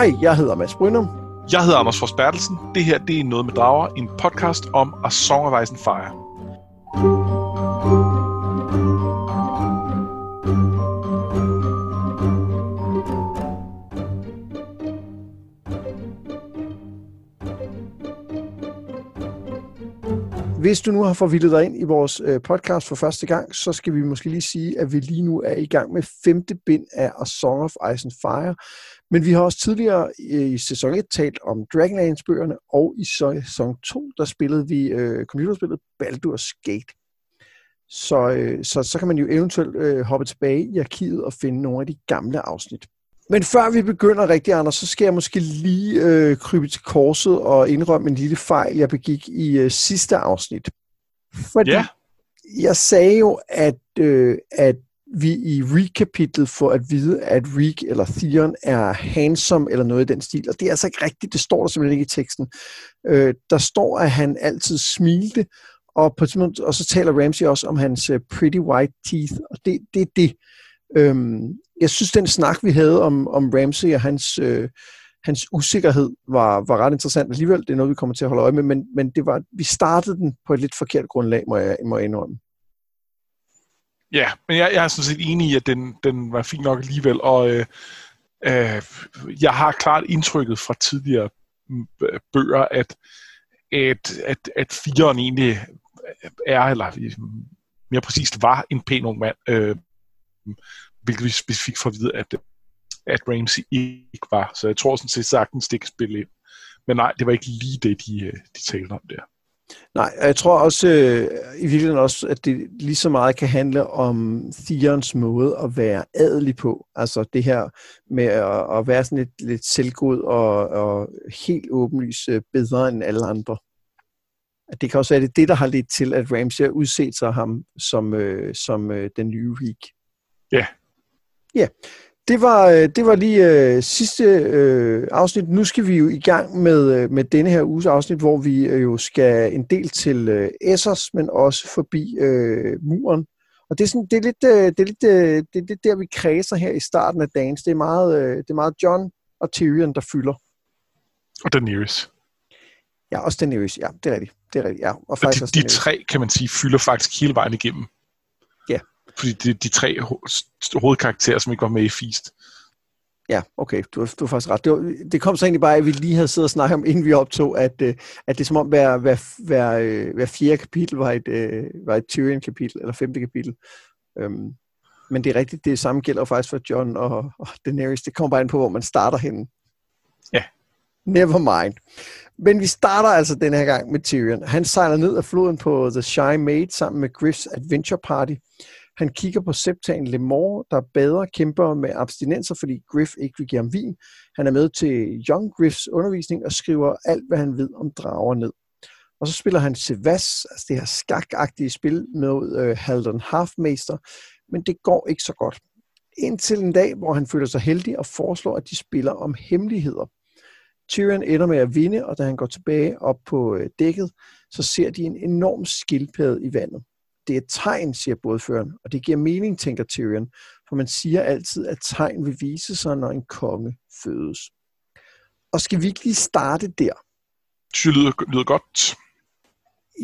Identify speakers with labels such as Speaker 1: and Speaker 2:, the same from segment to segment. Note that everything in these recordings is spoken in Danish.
Speaker 1: Hej, jeg hedder Mads Brynum.
Speaker 2: Jeg hedder Anders Fors Bertelsen. Det her det er Noget med Drager, en podcast om A Song of Ice and Fire.
Speaker 1: Hvis du nu har forvildet dig ind i vores øh, podcast for første gang, så skal vi måske lige sige, at vi lige nu er i gang med femte bind af A Song of Ice and Fire. Men vi har også tidligere i sæson 1 talt om Dragonlance-bøgerne, og i sæson 2, der spillede vi øh, computerspillet Baldur's Gate. Så, øh, så, så kan man jo eventuelt øh, hoppe tilbage i arkivet og finde nogle af de gamle afsnit. Men før vi begynder rigtig, Anders, så skal jeg måske lige øh, krybe til korset og indrømme en lille fejl, jeg begik i øh, sidste afsnit. Fordi
Speaker 2: Ja.
Speaker 1: jeg sagde jo, at, øh, at vi i Reek-kapitlet får at vide, at Reek eller Theon er handsome eller noget i den stil. Og det er altså ikke rigtigt, det står der simpelthen ikke i teksten. Øh, der står, at han altid smilte, og, på et tidspunkt- og så taler Ramsey også om hans øh, pretty white teeth, og det, det det. Øhm, jeg synes, den snak, vi havde om, om Ramsey og hans, øh, hans usikkerhed, var, var ret interessant alligevel. Det er noget, vi kommer til at holde øje med, men, men det var, vi startede den på et lidt forkert grundlag, må jeg, må jeg indrømme.
Speaker 2: Ja, men jeg, jeg er sådan set enig i, at den, den var fin nok alligevel, og øh, øh, jeg har klart indtrykket fra tidligere mm, bøger, at, at, at, at firen egentlig er, eller mm, mere præcist var en pæn ung mand, øh, hvilket vi specifikt får at vide, at, at Ramsey ikke var. Så jeg tror sådan set sagtens, det kan spille ind. Men nej, det var ikke lige det, de, øh, de talte om der.
Speaker 1: Nej, og jeg tror også øh, i virkeligheden også, at det lige så meget kan handle om Theons måde at være adelig på. Altså det her med at, at være sådan lidt, lidt selvgod og, og helt åbenlyst øh, bedre end alle andre. At det kan også være det, er det der har ledt til, at Ramsay har udset sig ham som, øh, som øh, den nye Reek.
Speaker 2: Ja.
Speaker 1: Ja, det var, øh, det var lige øh, sidste øh, afsnit. Nu skal vi jo i gang med, øh, med denne her uges afsnit, hvor vi øh, jo skal en del til øh, Essos, men også forbi øh, muren. Og det er, sådan, det, er lidt, øh, det, er lidt, øh, det er lidt der, vi kredser her i starten af dagen. Det er meget, øh, det er meget John og Tyrion, der fylder.
Speaker 2: Og Daenerys.
Speaker 1: Ja, også Daenerys. Ja, det er rigtigt. Det er rigtigt, ja. Og
Speaker 2: Og
Speaker 1: faktisk
Speaker 2: de,
Speaker 1: også
Speaker 2: de
Speaker 1: Daenerys.
Speaker 2: tre, kan man sige, fylder faktisk hele vejen igennem. Fordi det er de tre hovedkarakterer, som ikke var med i Feast.
Speaker 1: Ja, okay, du har, du har faktisk ret. Det, var, det kom så egentlig bare, at vi lige havde siddet og snakket om, inden vi optog, at, øh, at det er som om hver, hver, hver, øh, hver fjerde kapitel var et, øh, var et Tyrion-kapitel, eller femte kapitel. Øhm, men det er rigtigt, det samme gælder faktisk for John og, og Daenerys. Det kommer bare ind på, hvor man starter henne.
Speaker 2: Ja.
Speaker 1: Never mind. Men vi starter altså den her gang med Tyrion. Han sejler ned af floden på The Shy Maid sammen med Griffs Adventure Party. Han kigger på Septan Lemore, der bedre kæmper med abstinenser, fordi Griff ikke vil give ham vin. Han er med til Young Griffs undervisning og skriver alt, hvad han ved om drager ned. Og så spiller han Sevas, altså det her skakagtige spil med øh, Halden Halfmeister, men det går ikke så godt. Indtil en dag, hvor han føler sig heldig og foreslår, at de spiller om hemmeligheder. Tyrion ender med at vinde, og da han går tilbage op på øh, dækket, så ser de en enorm skildpadde i vandet. Det er et tegn, siger bådføreren, og det giver mening, tænker Tyrion, for man siger altid, at tegn vil vise sig, når en konge fødes. Og skal vi ikke lige starte der?
Speaker 2: Det lyder, lyder godt.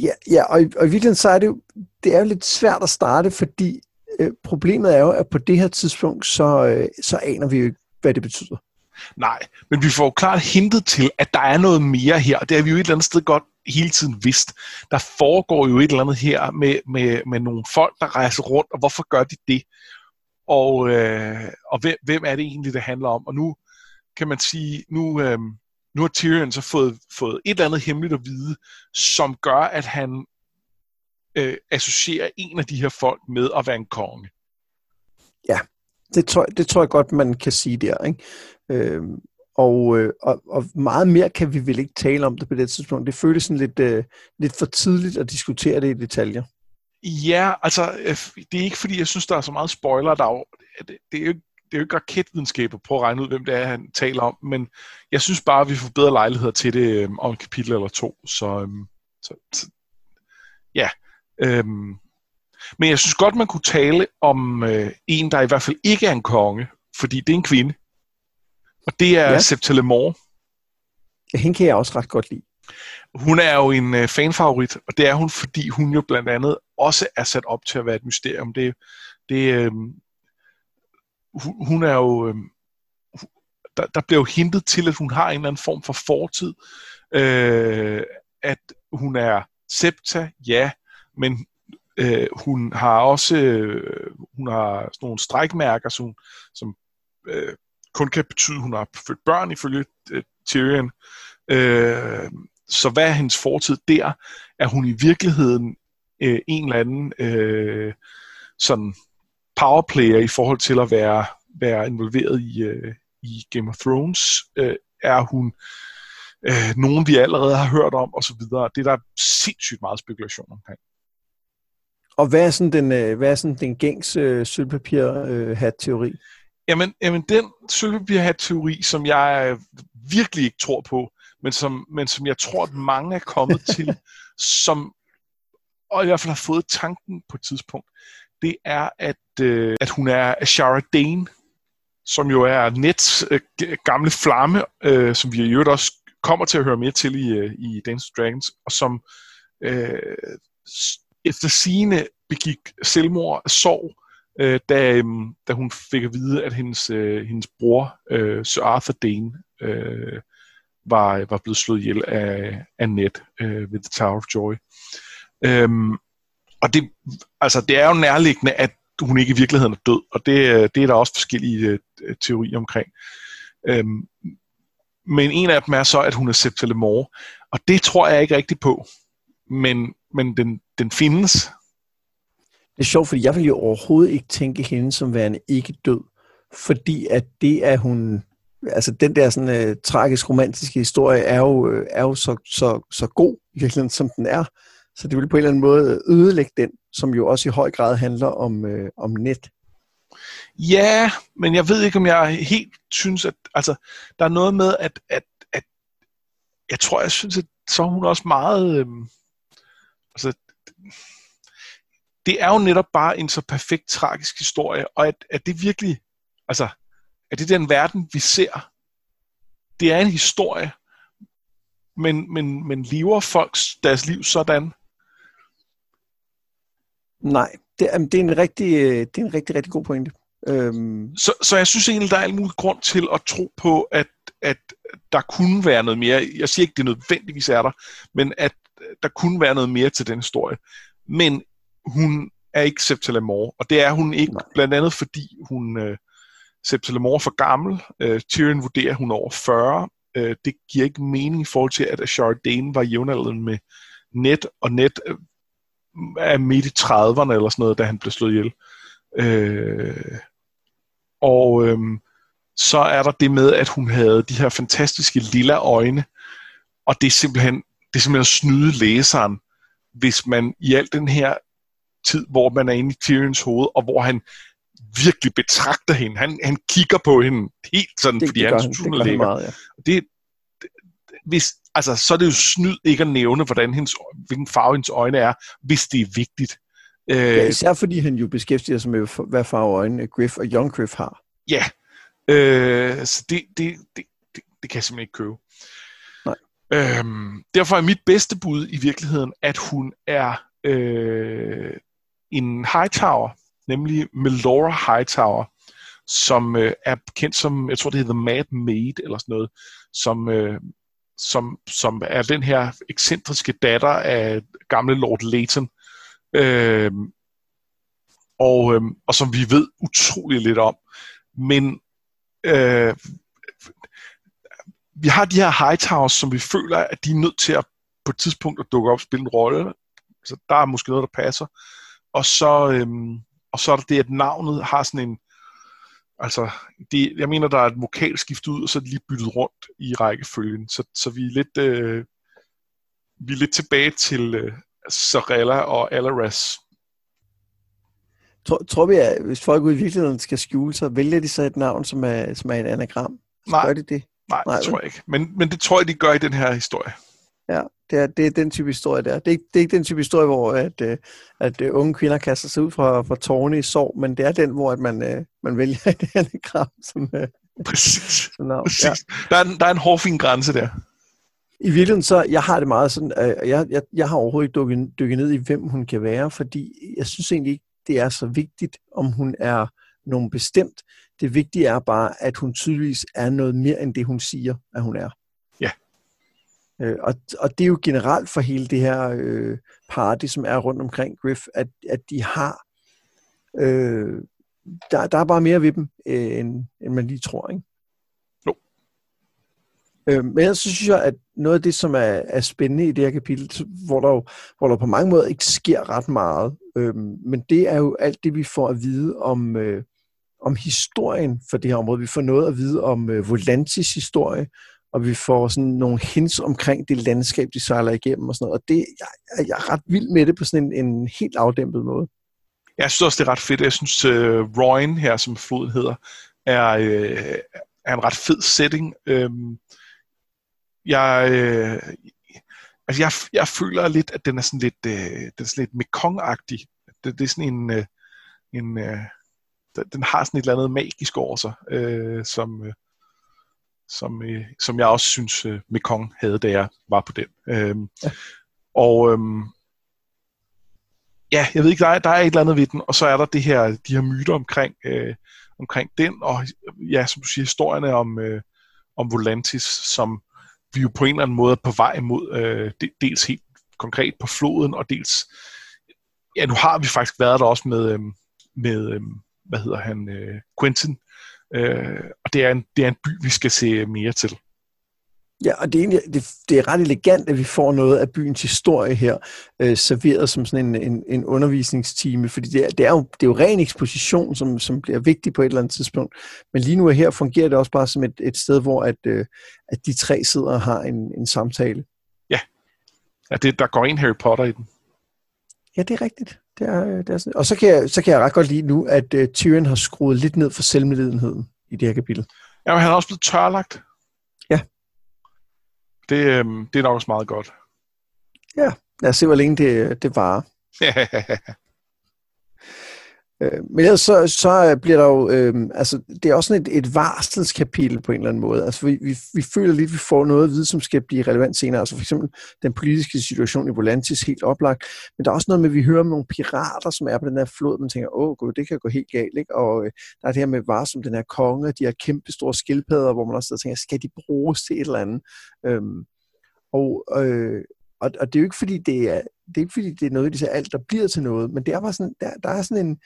Speaker 1: Ja, ja og, i, og i virkeligheden så er det jo, det er jo lidt svært at starte, fordi øh, problemet er jo, at på det her tidspunkt, så, øh, så aner vi jo ikke, hvad det betyder.
Speaker 2: Nej, men vi får jo klart hintet til, at der er noget mere her, og det har vi jo et eller andet sted godt hele tiden vidst. Der foregår jo et eller andet her med, med, med nogle folk, der rejser rundt, og hvorfor gør de det? Og, øh, og hvem, hvem er det egentlig, det handler om? Og nu kan man sige, nu, øh, nu har Tyrion så fået, fået et eller andet hemmeligt at vide, som gør, at han øh, associerer en af de her folk med at være en konge.
Speaker 1: Ja, Det tror, det tror jeg godt, man kan sige der. Ikke? Øh, og, øh, og, og meget mere kan vi vel ikke tale om det på det tidspunkt. Det føles sådan lidt, øh, lidt for tidligt at diskutere det i detaljer.
Speaker 2: Ja, altså, øh, det er ikke fordi, jeg synes, der er så meget spoiler. Der er jo, det, det, er jo, det er jo ikke raketvidenskab at prøve at regne ud, hvem det er, han taler om, men jeg synes bare, at vi får bedre lejligheder til det øh, om et kapitel eller to. Så, øh, så, så ja. Øh, men jeg synes godt, man kunne tale om øh, en, der i hvert fald ikke er en konge, fordi det er en kvinde. Og det er ja. Septa Lemore.
Speaker 1: Ja, hende kan jeg også ret godt lide.
Speaker 2: Hun er jo en øh, fanfavorit, og det er hun, fordi hun jo blandt andet også er sat op til at være et mysterium. Det, det, øh, hun, hun er jo... Øh, der, der bliver jo hintet til, at hun har en eller anden form for fortid. Øh, at hun er septa, ja, men øh, hun har også øh, hun har sådan nogle strækmærker, som, som øh, kun kan betyde, at hun har født børn ifølge øh, Tyrion. Øh, så hvad er hendes fortid der? Er hun i virkeligheden øh, en eller anden øh, sådan powerplayer i forhold til at være, være involveret i, øh, i Game of Thrones? Øh, er hun øh, nogen, vi allerede har hørt om, og så videre? Det er der sindssygt meget spekulation omkring.
Speaker 1: Og hvad er sådan den, øh, hvad er sådan den gængs øh, sølvpapir-hat-teori? Øh, Øh,
Speaker 2: jamen, jamen, den sølvpapir-hat-teori, som jeg virkelig ikke tror på, men som, men som jeg tror, at mange er kommet til, som, og i hvert fald har fået tanken på et tidspunkt, det er, at, øh, at hun er Ashara Dane, som jo er Nets øh, gamle flamme, øh, som vi i øvrigt også kommer til at høre mere til i, øh, i Dance Dragons, og som øh, efter sine begik selvmord af sorg, øh, da, øh, da hun fik at vide, at hendes, øh, hendes bror, øh, Sir Arthur Dane, øh, var, var blevet slået ihjel af, af Ned øh, ved The Tower of Joy. Øhm, og det, altså, det er jo nærliggende, at hun ikke i virkeligheden er død, og det, øh, det er der også forskellige øh, teorier omkring. Øhm, men en af dem er så, at hun er Septa Lemore, og det tror jeg ikke rigtigt på. Men, men den, den findes.
Speaker 1: Det er sjovt, fordi jeg vil jo overhovedet ikke tænke hende som værende ikke død, fordi at det er hun altså den der sådan uh, tragisk romantiske historie er jo, øh, er jo så, så, så god i virkeligheden, som den er. Så det vil på en eller anden måde ødelægge den, som jo også i høj grad handler om, uh, om net.
Speaker 2: Ja, men jeg ved ikke, om jeg helt synes, at altså, der er noget med, at, at, at jeg tror, jeg synes, at så er hun også meget... Øh, altså, det er jo netop bare en så perfekt tragisk historie, og at, at det virkelig, altså, at det er den verden, vi ser. Det er en historie, men, men, men lever folks deres liv sådan?
Speaker 1: Nej, det er, det er en rigtig, det er en rigtig, rigtig god pointe.
Speaker 2: Øhm. Så, så jeg synes egentlig, der er en mulig grund til at tro på, at, at der kunne være noget mere. Jeg siger ikke, det nødvendigvis er der, men at der kunne være noget mere til den historie. Men hun er ikke Septila Moore, og det er hun ikke, Nej. blandt andet fordi hun, øh, Septilemore for gammel. Øh, Tyrion vurderer, hun er over 40. Øh, det giver ikke mening i forhold til, at Ashara Dane var jævnaldrende med Ned, og Ned øh, er midt i 30'erne eller sådan noget, da han blev slået ihjel. Øh, og øh, så er der det med, at hun havde de her fantastiske lilla øjne, og det er simpelthen, det er simpelthen at snyde læseren, hvis man i al den her tid, hvor man er inde i Tyrions hoved, og hvor han virkelig betragter hende. Han, han kigger på hende helt sådan, det, fordi det han synes, hun er lækker. Meget, ja. det, det, hvis, altså, så er det jo snyd ikke at nævne, hvordan hendes, hvilken farve hendes øjne er, hvis det er vigtigt.
Speaker 1: Ja, især fordi han jo beskæftiger sig med, hvad farve øjnene Griff og Young Griff har.
Speaker 2: Ja, øh, så det, det, det, det, det kan jeg simpelthen ikke købe. Nej. Øhm, derfor er mit bedste bud i virkeligheden, at hun er øh, en Hightower, nemlig Melora Hightower, som øh, er kendt som, jeg tror det hedder Mad Maid eller sådan noget, som, øh, som, som er den her ekscentriske datter af gamle Lord Leighton, øh, og, øh, og som vi ved utrolig lidt om. Men øh, vi har de her Hightowers, som vi føler, at de er nødt til at på et tidspunkt at dukke op og spille en rolle. Så der er måske noget, der passer. Og så, øhm, og så er der det, at navnet har sådan en, altså, det, jeg mener, der er et vokalskift ud, og så er det lige byttet rundt i rækkefølgen, så, så vi er lidt, øh, vi er lidt tilbage til øh, Sarella og Alaras.
Speaker 1: Tror, tror vi, at hvis folk ude i virkeligheden skal skjule sig, vælger de så et navn, som er, som er et anagram?
Speaker 2: Nej,
Speaker 1: gør de det?
Speaker 2: Nej, nej, det tror jeg ikke. Men, men det tror jeg, de gør i den her historie.
Speaker 1: Ja, det er, det er den type historie der. Det er, det er ikke den type historie, hvor at, øh, at, at unge kvinder kaster sig ud fra, fra tårne i sorg, men det er den, hvor at man, øh, man vælger et anagram, som, øh,
Speaker 2: Præcis. no, Præcis. Ja. Der, er en, der er en hårfin grænse der.
Speaker 1: I virkeligheden så, jeg har det meget sådan, jeg, jeg, jeg har overhovedet ikke dykket, dykket ned i, hvem hun kan være, fordi jeg synes egentlig ikke, det er så vigtigt, om hun er nogen bestemt. Det vigtige er bare, at hun tydeligvis er noget mere end det, hun siger, at hun er. Øh, og, og det er jo generelt for hele det her øh, party, som er rundt omkring Griff, at, at de har... Øh, der, der er bare mere ved dem, øh, end, end man lige tror, ikke?
Speaker 2: Jo.
Speaker 1: Øh, men ellers så synes jeg, at noget af det, som er, er spændende i det her kapitel, hvor der, jo, hvor der på mange måder ikke sker ret meget, øh, men det er jo alt det, vi får at vide om, øh, om historien for det her område. Vi får noget at vide om øh, Volantis historie, og vi får sådan nogle hints omkring det landskab, de sejler igennem og sådan noget. Og det, jeg, jeg er ret vild med det på sådan en, en helt afdæmpet måde.
Speaker 2: Jeg synes også, det er ret fedt. Jeg synes, øh, uh, Royen her, som floden hedder, er, uh, er en ret fed setting. Uh, jeg, uh, altså jeg, jeg føler lidt, at den er sådan lidt, uh, den er sådan lidt Mekong-agtig. Det, det er sådan en, uh, en uh, den har sådan et eller andet magisk over sig, uh, som, uh, som, øh, som jeg også synes, øh, Mekong havde, da jeg var på den. Øhm, ja. Og øhm, ja, jeg ved ikke, der er, der er et eller andet ved den, og så er der det her, de her myter omkring, øh, omkring den, og ja, som du siger, historierne om, øh, om Volantis, som vi jo på en eller anden måde er på vej mod, øh, dels helt konkret på floden, og dels, ja, nu har vi faktisk været der også med, øh, med øh, hvad hedder han, øh, Quentin, øh, og det er, en, det er en by, vi skal se mere til.
Speaker 1: Ja, og det er, egentlig, det, det er ret elegant, at vi får noget af byens historie her, øh, serveret som sådan en, en, en undervisningstime, fordi det er, det, er jo, det er jo ren eksposition, som, som bliver vigtig på et eller andet tidspunkt. Men lige nu her fungerer det også bare som et, et sted, hvor at, øh, at de tre sidder og har en, en samtale.
Speaker 2: Ja, ja det, der går en Harry Potter i den.
Speaker 1: Ja, det er rigtigt. Det er, det er sådan. Og så kan, jeg, så kan jeg ret godt lide nu, at uh, Tyrion har skruet lidt ned for selvmedlidenheden i det her kapitel.
Speaker 2: Ja, men han er også blevet tørlagt.
Speaker 1: Ja,
Speaker 2: det, øh, det er nok også meget godt.
Speaker 1: Ja, lad os se, hvor længe det, det varer. øh, men ellers så, så øh, bliver der jo, øh, altså det er også sådan et, et varselskapitel på en eller anden måde. Altså vi, vi, vi føler lidt, at vi får noget at vide, som skal blive relevant senere. Altså for eksempel den politiske situation i Volantis helt oplagt. Men der er også noget med, at vi hører om nogle pirater, som er på den her flod, man tænker, åh gud, det kan gå helt galt. Ikke? Og øh, der er det her med var som den her konge, de her kæmpe store skildpadder, hvor man også tænker, skal de bruges til et eller andet? Øhm, og, øh, og, og det er jo ikke fordi, det er, det er ikke fordi, det er noget, de siger, alt der bliver til noget, men det er bare sådan, der, der er sådan en,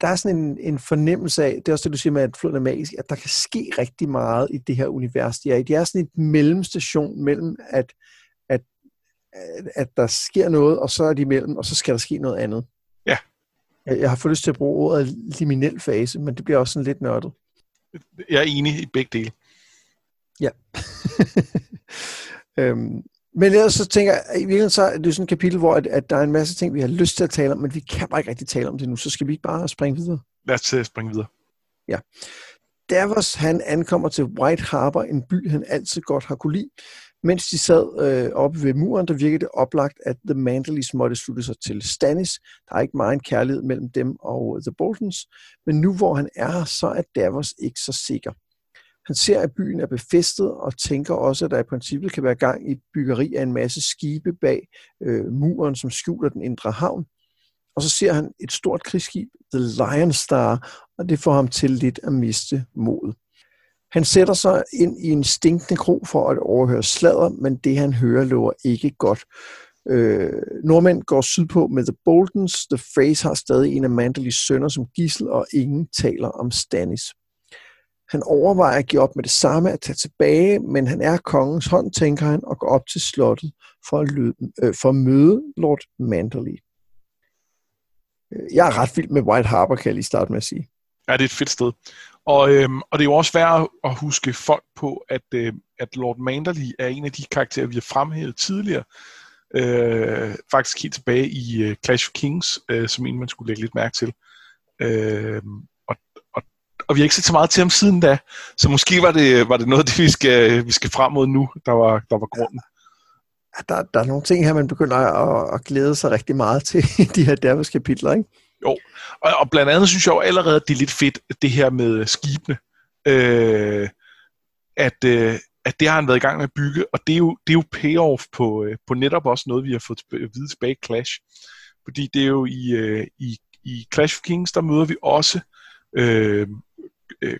Speaker 1: der er sådan en, en fornemmelse af, det er også det, du siger med, at floden er magisk, at der kan ske rigtig meget i det her univers, de er i. Det er sådan et mellemstation mellem, at, at, at, at der sker noget, og så er de imellem, og så skal der ske noget andet.
Speaker 2: Ja.
Speaker 1: Jeg, jeg har fået lyst til at bruge ordet liminel fase, men det bliver også sådan lidt nørdet.
Speaker 2: Jeg er enig i begge dele.
Speaker 1: Ja. øhm, men ellers så tænker jeg, i virkeligheden så er det sådan et kapitel, hvor at, at der er en masse ting, vi har lyst til at tale om, men vi kan bare ikke rigtig tale om det nu, så skal vi ikke bare springe videre?
Speaker 2: Lad os øh, springe videre.
Speaker 1: Ja. Davos, han ankommer til White Harbor, en by, han altid godt har kunne lide. Mens de sad øh, oppe ved muren, der virkede det oplagt, at The Manderleys måtte slutte sig til Stannis. Der er ikke meget en kærlighed mellem dem og The Boltons, men nu hvor han er her, så er Davos ikke så sikker. Han ser, at byen er befæstet og tænker også, at der i princippet kan være gang i byggeri af en masse skibe bag øh, muren, som skjuler den indre havn. Og så ser han et stort krigsskib, The Lion Star, og det får ham til lidt at miste modet. Han sætter sig ind i en stinkende kro for at overhøre sladder, men det han hører lover ikke godt. Øh, nordmænd går sydpå med The Boltons. The Freys har stadig en af Mandelys sønner som gissel, og ingen taler om Stannis. Han overvejer at give op med det samme, at tage tilbage, men han er kongens hånd, tænker han, og går op til slottet for at, løbe, øh, for at møde Lord Manderly. Øh, jeg er ret vild med White Harbor, kan jeg lige starte med at sige.
Speaker 2: Ja, det er et fedt sted. Og, øhm, og det er jo også værd at huske folk på, at, øh, at Lord Manderly er en af de karakterer, vi har fremhævet tidligere. Øh, faktisk helt tilbage i øh, Clash of Kings, øh, som en man skulle lægge lidt mærke til. Øh, og vi har ikke set så meget til ham siden da, så måske var det, var det noget det, vi skal, vi skal frem mod nu, der var, der var grunden.
Speaker 1: Ja, der, der er nogle ting her, man begynder at, at glæde sig rigtig meget til de her Davos kapitler, ikke?
Speaker 2: Jo, og, og blandt andet synes jeg jo allerede, at det er lidt fedt, det her med skibene. øh, at, øh, at det har han været i gang med at bygge, og det er jo, det er jo payoff på, øh, på netop også noget, vi har fået at vide tilbage i Clash. Fordi det er jo i, øh, i, i Clash of Kings, der møder vi også øh, Øh,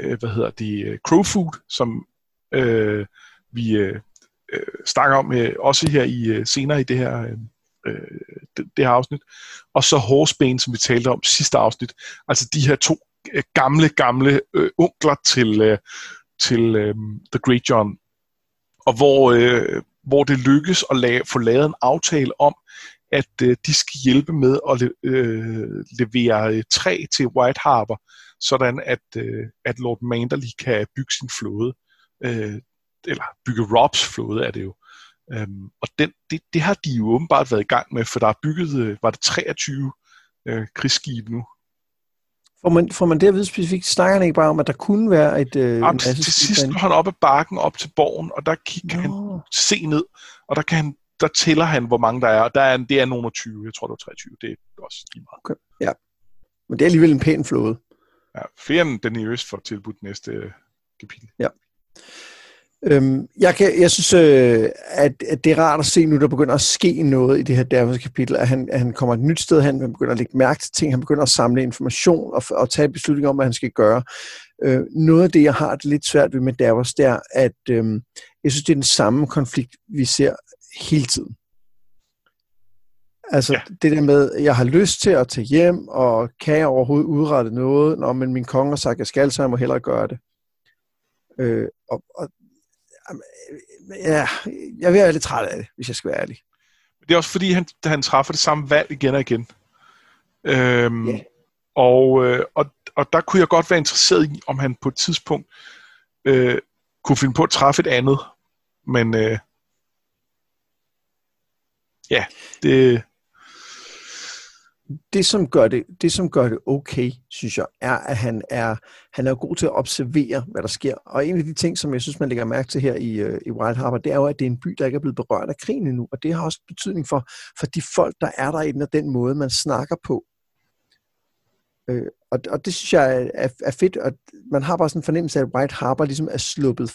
Speaker 2: øh, hvad hedder det, øh, Crow Food, som øh, vi øh, øh, snakker om øh, også her i senere i det her øh, det, det her afsnit. Og så Horsebane, som vi talte om sidste afsnit. Altså de her to øh, gamle, gamle øh, onkler til, øh, til øh, The Great John. Og hvor, øh, hvor det lykkes at la- få lavet en aftale om, at øh, de skal hjælpe med at le, øh, levere øh, træ til White Harbor, sådan at, øh, at Lord Manderly kan bygge sin flåde. Øh, eller bygge Robs flåde er det jo. Øhm, og den, det, det har de jo åbenbart været i gang med, for der er bygget, øh, var det 23 øh, krigsskibe nu.
Speaker 1: Får man, får man det at vide specifikt? Snakker han ikke bare om, at der kunne være et... Øh,
Speaker 2: Jamen, til, til sidst går han op ad bakken, op til borgen, og der kan han se ned, og der kan han der tæller han, hvor mange der er, og der er, det er nogen af 20, jeg tror, det er 23, det er også lige meget. Okay.
Speaker 1: Ja, men det er alligevel en pæn flåde.
Speaker 2: Ja, flere den i øst får tilbudt næste øh, kapitel.
Speaker 1: Ja. Øhm, jeg, kan, jeg synes, øh, at, at det er rart at se nu, der begynder at ske noget i det her Davos kapitel, at han, at han kommer et nyt sted hen, han begynder at lægge mærke til ting, han begynder at samle information og, og tage beslutninger om, hvad han skal gøre. Øh, noget af det, jeg har det lidt svært ved med Davos, det er, at øh, jeg synes, det er den samme konflikt, vi ser hele tiden. Altså ja. det der med, jeg har lyst til at tage hjem, og kan jeg overhovedet udrette noget? Nå, men min konge har sagt, jeg skal, så jeg må hellere gøre det. Øh, og, og ja, jeg vil være lidt træt af det, hvis jeg skal være ærlig.
Speaker 2: Det er også fordi, han, han træffer det samme valg igen og igen. Øhm, yeah. og, øh, og, og der kunne jeg godt være interesseret i, om han på et tidspunkt øh, kunne finde på at træffe et andet. Men øh, ja, det,
Speaker 1: det, som gør det, det, som gør det okay, synes jeg, er, at han er, han er god til at observere, hvad der sker. Og en af de ting, som jeg synes, man lægger mærke til her i, øh, i Wild Harbor, det er jo, at det er en by, der ikke er blevet berørt af krigen endnu. Og det har også betydning for, for de folk, der er der i den, og den måde, man snakker på. Øh, og, og det synes jeg er, er fedt, og man har bare sådan en fornemmelse af, at White Harbor ligesom er sluppet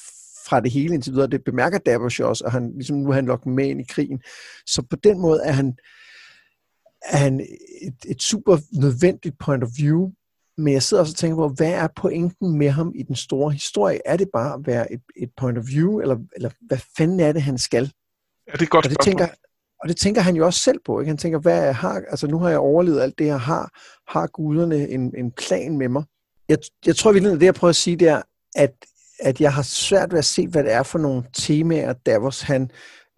Speaker 1: fra det hele indtil videre. Det bemærker Davos også, og han, ligesom nu er han lukket med ind i krigen. Så på den måde er han, er han et, et super nødvendigt point of view, men jeg sidder også og tænker på, hvad er pointen med ham i den store historie? Er det bare at være et, et point of view, eller, eller hvad fanden er det, han skal?
Speaker 2: Ja, det er godt
Speaker 1: og det tænker, og det tænker han jo også selv på. Ikke? Han tænker, hvad jeg har, altså nu har jeg overlevet alt det, jeg har. Har guderne en, en plan med mig? Jeg, jeg tror virkelig, at det, jeg prøver at sige, det er, at, at jeg har svært ved at se, hvad det er for nogle temaer, Davos han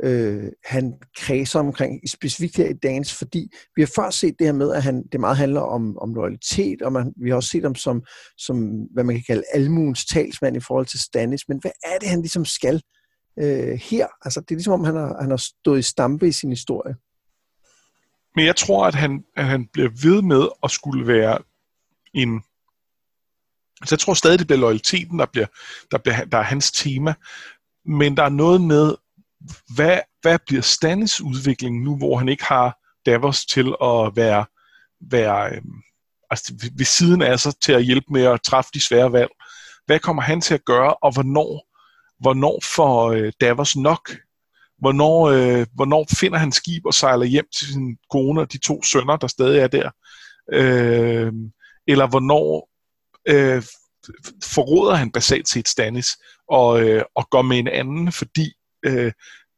Speaker 1: øh, han kredser omkring, specifikt her i dagens, fordi vi har før set det her med, at han, det meget handler om, om loyalitet, og man, vi har også set ham som, som, hvad man kan kalde almuens talsmand i forhold til Stannis, men hvad er det, han ligesom skal øh, her? Altså, det er ligesom om, han har, han har stået i stampe i sin historie.
Speaker 2: Men jeg tror, at han, at han bliver ved med at skulle være en... Altså, jeg tror stadig, det bliver loyaliteten, der, bliver, der, bliver, der er hans tema, men der er noget med, hvad, hvad bliver Stannis udvikling nu, hvor han ikke har Davos til at være, være øh, altså ved siden af sig til at hjælpe med at træffe de svære valg? Hvad kommer han til at gøre, og hvornår, hvornår får øh, Davos nok? Hvornår, øh, hvornår finder han skib og sejler hjem til sin kone og de to sønner, der stadig er der? Øh, eller hvornår øh, forråder han basalt set Stannis og, øh, og går med en anden, fordi øh,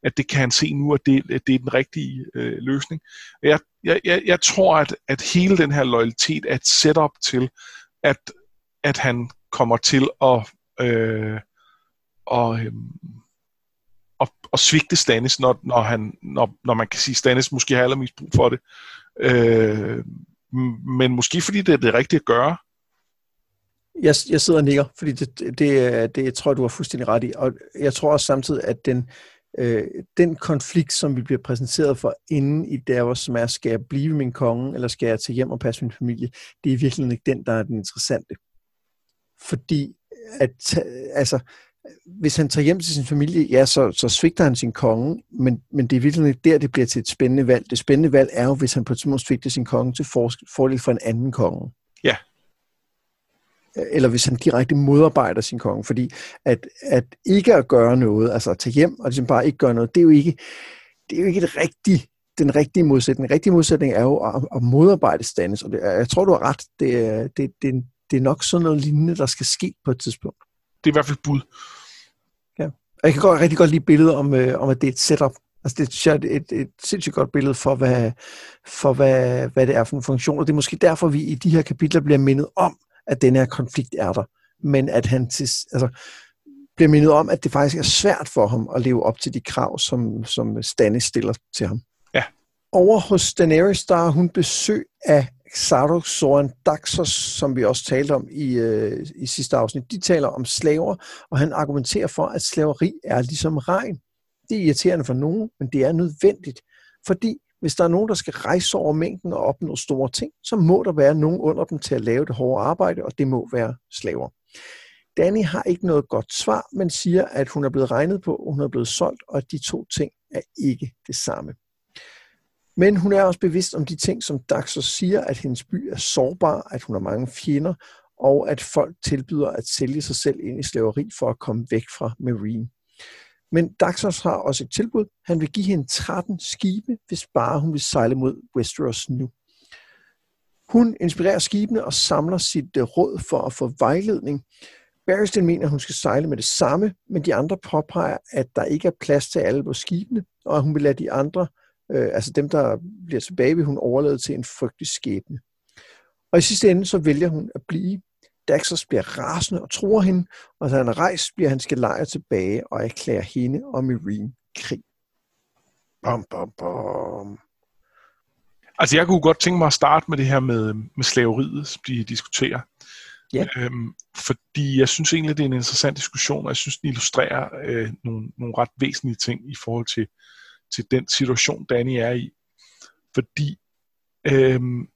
Speaker 2: at det kan han se nu, at det, at det er den rigtige øh, løsning. Jeg, jeg, jeg, jeg tror, at, at hele den her loyalitet er et setup til, at, at han kommer til at, øh, og, øh, at, at svigte Stannis, når, når, han, når, når man kan sige, at Stannis måske har allermest brug for det. Øh, men måske fordi det er det rigtige at gøre.
Speaker 1: Jeg, jeg sidder og nikker, fordi det, det, det jeg tror du har fuldstændig ret i. Og jeg tror også samtidig, at den, øh, den konflikt, som vi bliver præsenteret for inden i Davos, som er, skal jeg blive min konge, eller skal jeg tage hjem og passe min familie, det er virkelig virkeligheden ikke den, der er den interessante. Fordi, at, altså, hvis han tager hjem til sin familie, ja, så, så svigter han sin konge, men, men det er virkelig ikke der, det bliver til et spændende valg. Det spændende valg er jo, hvis han på et tidspunkt svigter sin konge til fordel for en anden konge.
Speaker 2: Ja,
Speaker 1: eller hvis han direkte modarbejder sin konge, fordi at, at ikke at gøre noget, altså at tage hjem og ligesom bare ikke gøre noget, det er jo ikke, det er jo ikke et rigtigt den rigtige modsætning. Den rigtige modsætning er jo at, at modarbejde Stannis, og det, jeg tror, du har ret. Det, det, det, det er nok sådan noget lignende, der skal ske på et tidspunkt.
Speaker 2: Det er i hvert fald bud.
Speaker 1: Ja. Og jeg kan godt, rigtig godt lide billedet om, øh, om, at det er et setup. Altså det er et, et, et sindssygt godt billede for, hvad, for hvad, hvad det er for en funktion. Og det er måske derfor, vi i de her kapitler bliver mindet om, at den her konflikt er der. Men at han til, altså, bliver mindet om, at det faktisk er svært for ham at leve op til de krav, som, som Stannis stiller til ham.
Speaker 2: Ja.
Speaker 1: Over hos Daenerys, der har hun besøg af Xardox Soren Daxos, som vi også talte om i, øh, i sidste afsnit. De taler om slaver, og han argumenterer for, at slaveri er ligesom regn. Det er irriterende for nogen, men det er nødvendigt, fordi hvis der er nogen, der skal rejse over mængden og opnå store ting, så må der være nogen under dem til at lave det hårde arbejde, og det må være slaver. Danny har ikke noget godt svar, men siger, at hun er blevet regnet på, hun er blevet solgt, og at de to ting er ikke det samme. Men hun er også bevidst om de ting, som Daxos siger, at hendes by er sårbar, at hun har mange fjender, og at folk tilbyder at sælge sig selv ind i slaveri for at komme væk fra Marine. Men Daxos har også et tilbud. Han vil give hende 13 skibe, hvis bare hun vil sejle mod Westeros nu. Hun inspirerer skibene og samler sit øh, råd for at få vejledning. Barristan mener, at hun skal sejle med det samme, men de andre påpeger, at der ikke er plads til alle på skibene, og at hun vil lade de andre, øh, altså dem, der bliver tilbage, vil hun overlade til en frygtelig skæbne. Og i sidste ende så vælger hun at blive. Daxos bliver rasende og tror hende, og da han er rejst, bliver han skal lejre tilbage og erklærer hende og Marine krig. Bom, bom, bom.
Speaker 2: Altså, jeg kunne godt tænke mig at starte med det her med, med slaveriet, som de diskuterer.
Speaker 1: Ja.
Speaker 2: Øhm, fordi jeg synes egentlig, det er en interessant diskussion, og jeg synes, den illustrerer øh, nogle, nogle ret væsentlige ting i forhold til, til den situation, Danny er i. Fordi øhm,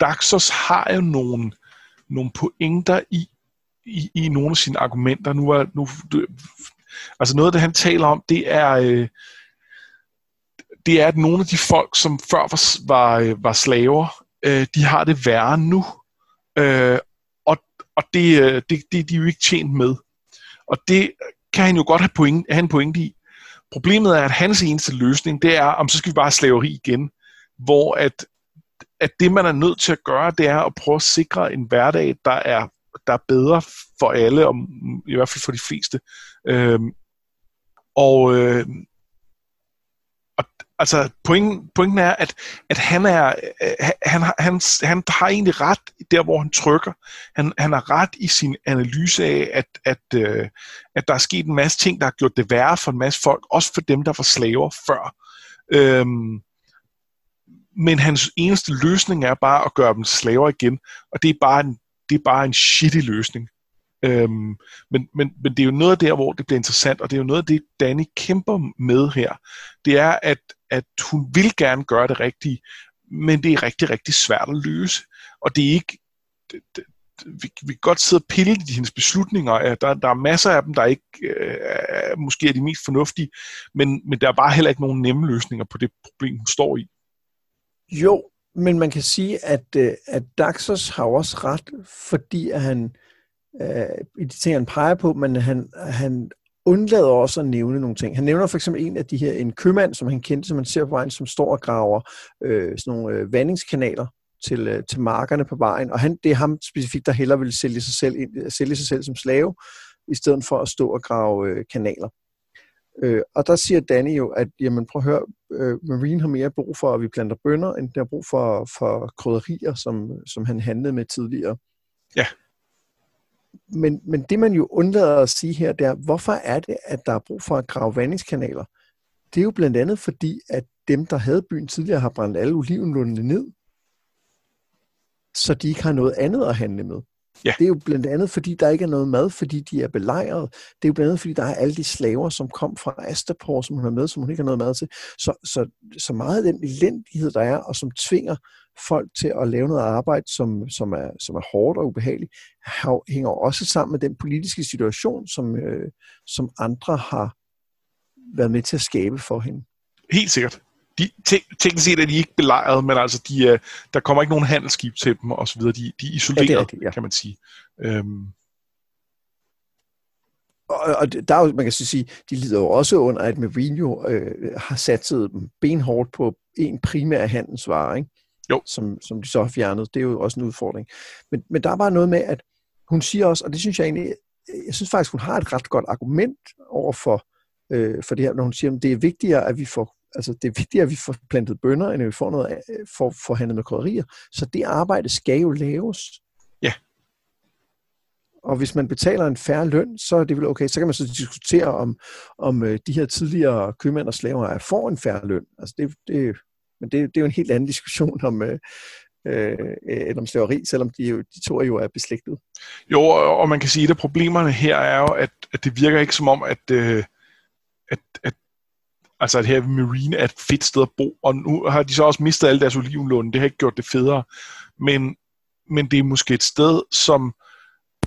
Speaker 2: Daxos har jo nogle, nogle pointer i, i, i nogle af sine argumenter. Nu er, nu, altså noget af det, han taler om, det er, øh, det er, at nogle af de folk, som før var, var, øh, var slaver, øh, de har det værre nu. Øh, og og det, øh, det, det de er jo ikke tjent med. Og det kan han jo godt have, point, have en pointe i. Problemet er, at hans eneste løsning, det er, om så skal vi bare have slaveri igen. Hvor at, at det, man er nødt til at gøre, det er at prøve at sikre en hverdag, der er, der er bedre for alle, og i hvert fald for de fleste. Øhm, og, øh, altså pointen, pointen er, at, at han, er, øh, han, han, han har egentlig ret der, hvor han trykker. Han, han har ret i sin analyse af, at, at, øh, at der er sket en masse ting, der har gjort det værre for en masse folk, også for dem, der var slaver før. Øhm, men hans eneste løsning er bare at gøre dem slaver igen, og det er bare en, det er bare en shitty løsning. Øhm, men, men, men det er jo noget af der, hvor det bliver interessant, og det er jo noget af det, Danny kæmper med her. Det er, at, at hun vil gerne gøre det rigtige, men det er rigtig, rigtig svært at løse. Og det er ikke... Det, det, vi, vi kan godt sidde og pille i hendes beslutninger. Der, der er masser af dem, der ikke øh, måske er de mest fornuftige, men, men der er bare heller ikke nogen nemme løsninger på det problem, hun står i.
Speaker 1: Jo, men man kan sige, at, øh, at Daxos har også ret, fordi at han øh, i de ting, han peger på, men han, han undlader også at nævne nogle ting. Han nævner for eksempel en af de her, en købmand, som han kendte, som man ser på vejen, som står og graver øh, sådan nogle øh, vandingskanaler til, øh, til markerne på vejen, og han, det er ham specifikt, der hellere vil sælge sig selv, ind, sælge sig selv som slave, i stedet for at stå og grave øh, kanaler. Øh, og der siger Danny jo, at jamen, prøv at høre, øh, Marine har mere brug for, at vi planter bønder, end der har brug for, for krydderier, som, som han handlede med tidligere.
Speaker 2: Ja
Speaker 1: men, men det man jo undlader at sige her, det er, hvorfor er det, at der er brug for at grave vandingskanaler? Det er jo blandt andet fordi, at dem, der havde byen tidligere, har brændt alle olivenlundene ned, så de ikke har noget andet at handle med.
Speaker 2: Ja.
Speaker 1: Det er jo blandt andet, fordi der ikke er noget mad, fordi de er belejret. Det er jo blandt andet, fordi der er alle de slaver, som kom fra Astapor, som hun har med, som hun ikke har noget mad til. Så, så, så meget af den elendighed, der er, og som tvinger folk til at lave noget arbejde, som, som, er, som er hårdt og ubehageligt, hænger også sammen med den politiske situation, som, øh, som andre har været med til at skabe for hende.
Speaker 2: Helt sikkert. De, te, teknisk set er de ikke belejret, men altså de, uh, der kommer ikke nogen handelsskib til dem og så videre. De, de er isoleret, ja, det er rigtigt, ja. kan man sige. Øhm.
Speaker 1: Og, og der er jo, man kan sige, de lider jo også under, at Mourinho øh, har satset benhårdt på en primær handelsvare, ikke?
Speaker 2: Jo.
Speaker 1: Som, som de så har fjernet. Det er jo også en udfordring. Men, men der er bare noget med, at hun siger også, og det synes jeg egentlig, jeg synes faktisk, hun har et ret godt argument over for, øh, for det her, når hun siger, at det er vigtigere, at vi får altså det er vigtigere, at vi får plantet bønder, end at vi får noget for, for handlet med krydderier. Så det arbejde skal jo laves.
Speaker 2: Ja.
Speaker 1: Og hvis man betaler en færre løn, så er det vel okay. Så kan man så diskutere, om, om øh, de her tidligere købmænd og slaver får en færre løn. Altså det, det, men det, det er jo en helt anden diskussion om, øh, øh, end om slaveri, selvom de, jo, de to er jo er beslægtet.
Speaker 2: Jo, og man kan sige, at af problemerne her er jo, at, at det virker ikke som om, at, øh, at, at altså at her Marine er et fedt sted at bo, og nu har de så også mistet alle deres olivenlån, det har ikke gjort det federe, men, men det er måske et sted, som,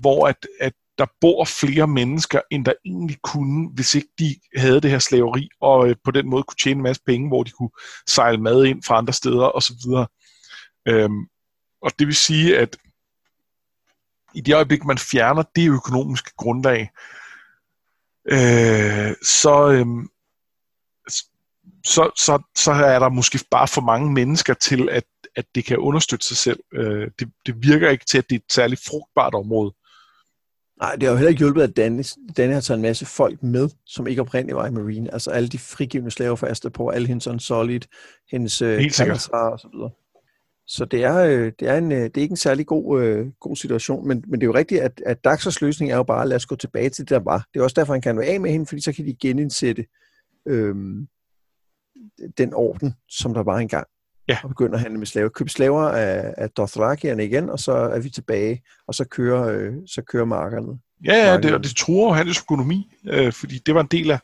Speaker 2: hvor at, at der bor flere mennesker, end der egentlig kunne, hvis ikke de havde det her slaveri, og øh, på den måde kunne tjene en masse penge, hvor de kunne sejle mad ind fra andre steder osv. Øhm, og det vil sige, at i det øjeblik, man fjerner det økonomiske grundlag, øh, så, øh, så, så, så er der måske bare for mange mennesker til, at, at det kan understøtte sig selv. Øh, det, det virker ikke til, at det er et særligt frugtbart område.
Speaker 1: Nej, det har jo heller ikke hjulpet, at Danny, Danny har taget en masse folk med, som ikke oprindeligt var i Marine. Altså alle de frigivende slaver fra Astapor, alle hendes Solid, hendes øh, og så videre. Så det er, øh, det er, en, øh, det er ikke en særlig god, øh, god situation, men, men det er jo rigtigt, at, at Daxers løsning er jo bare, at lad os gå tilbage til det, der var. Det er også derfor, han kan være af med hende, fordi så kan de genindsætte øhm, den orden, som der var engang.
Speaker 2: Ja.
Speaker 1: Og begynde at handle med slaver. Købe slaver af, af Dothrakierne igen, og så er vi tilbage, og så kører, øh, så kører markerne.
Speaker 2: Ja, ja det, og det tror jo hans økonomi, øh, fordi det var en del af,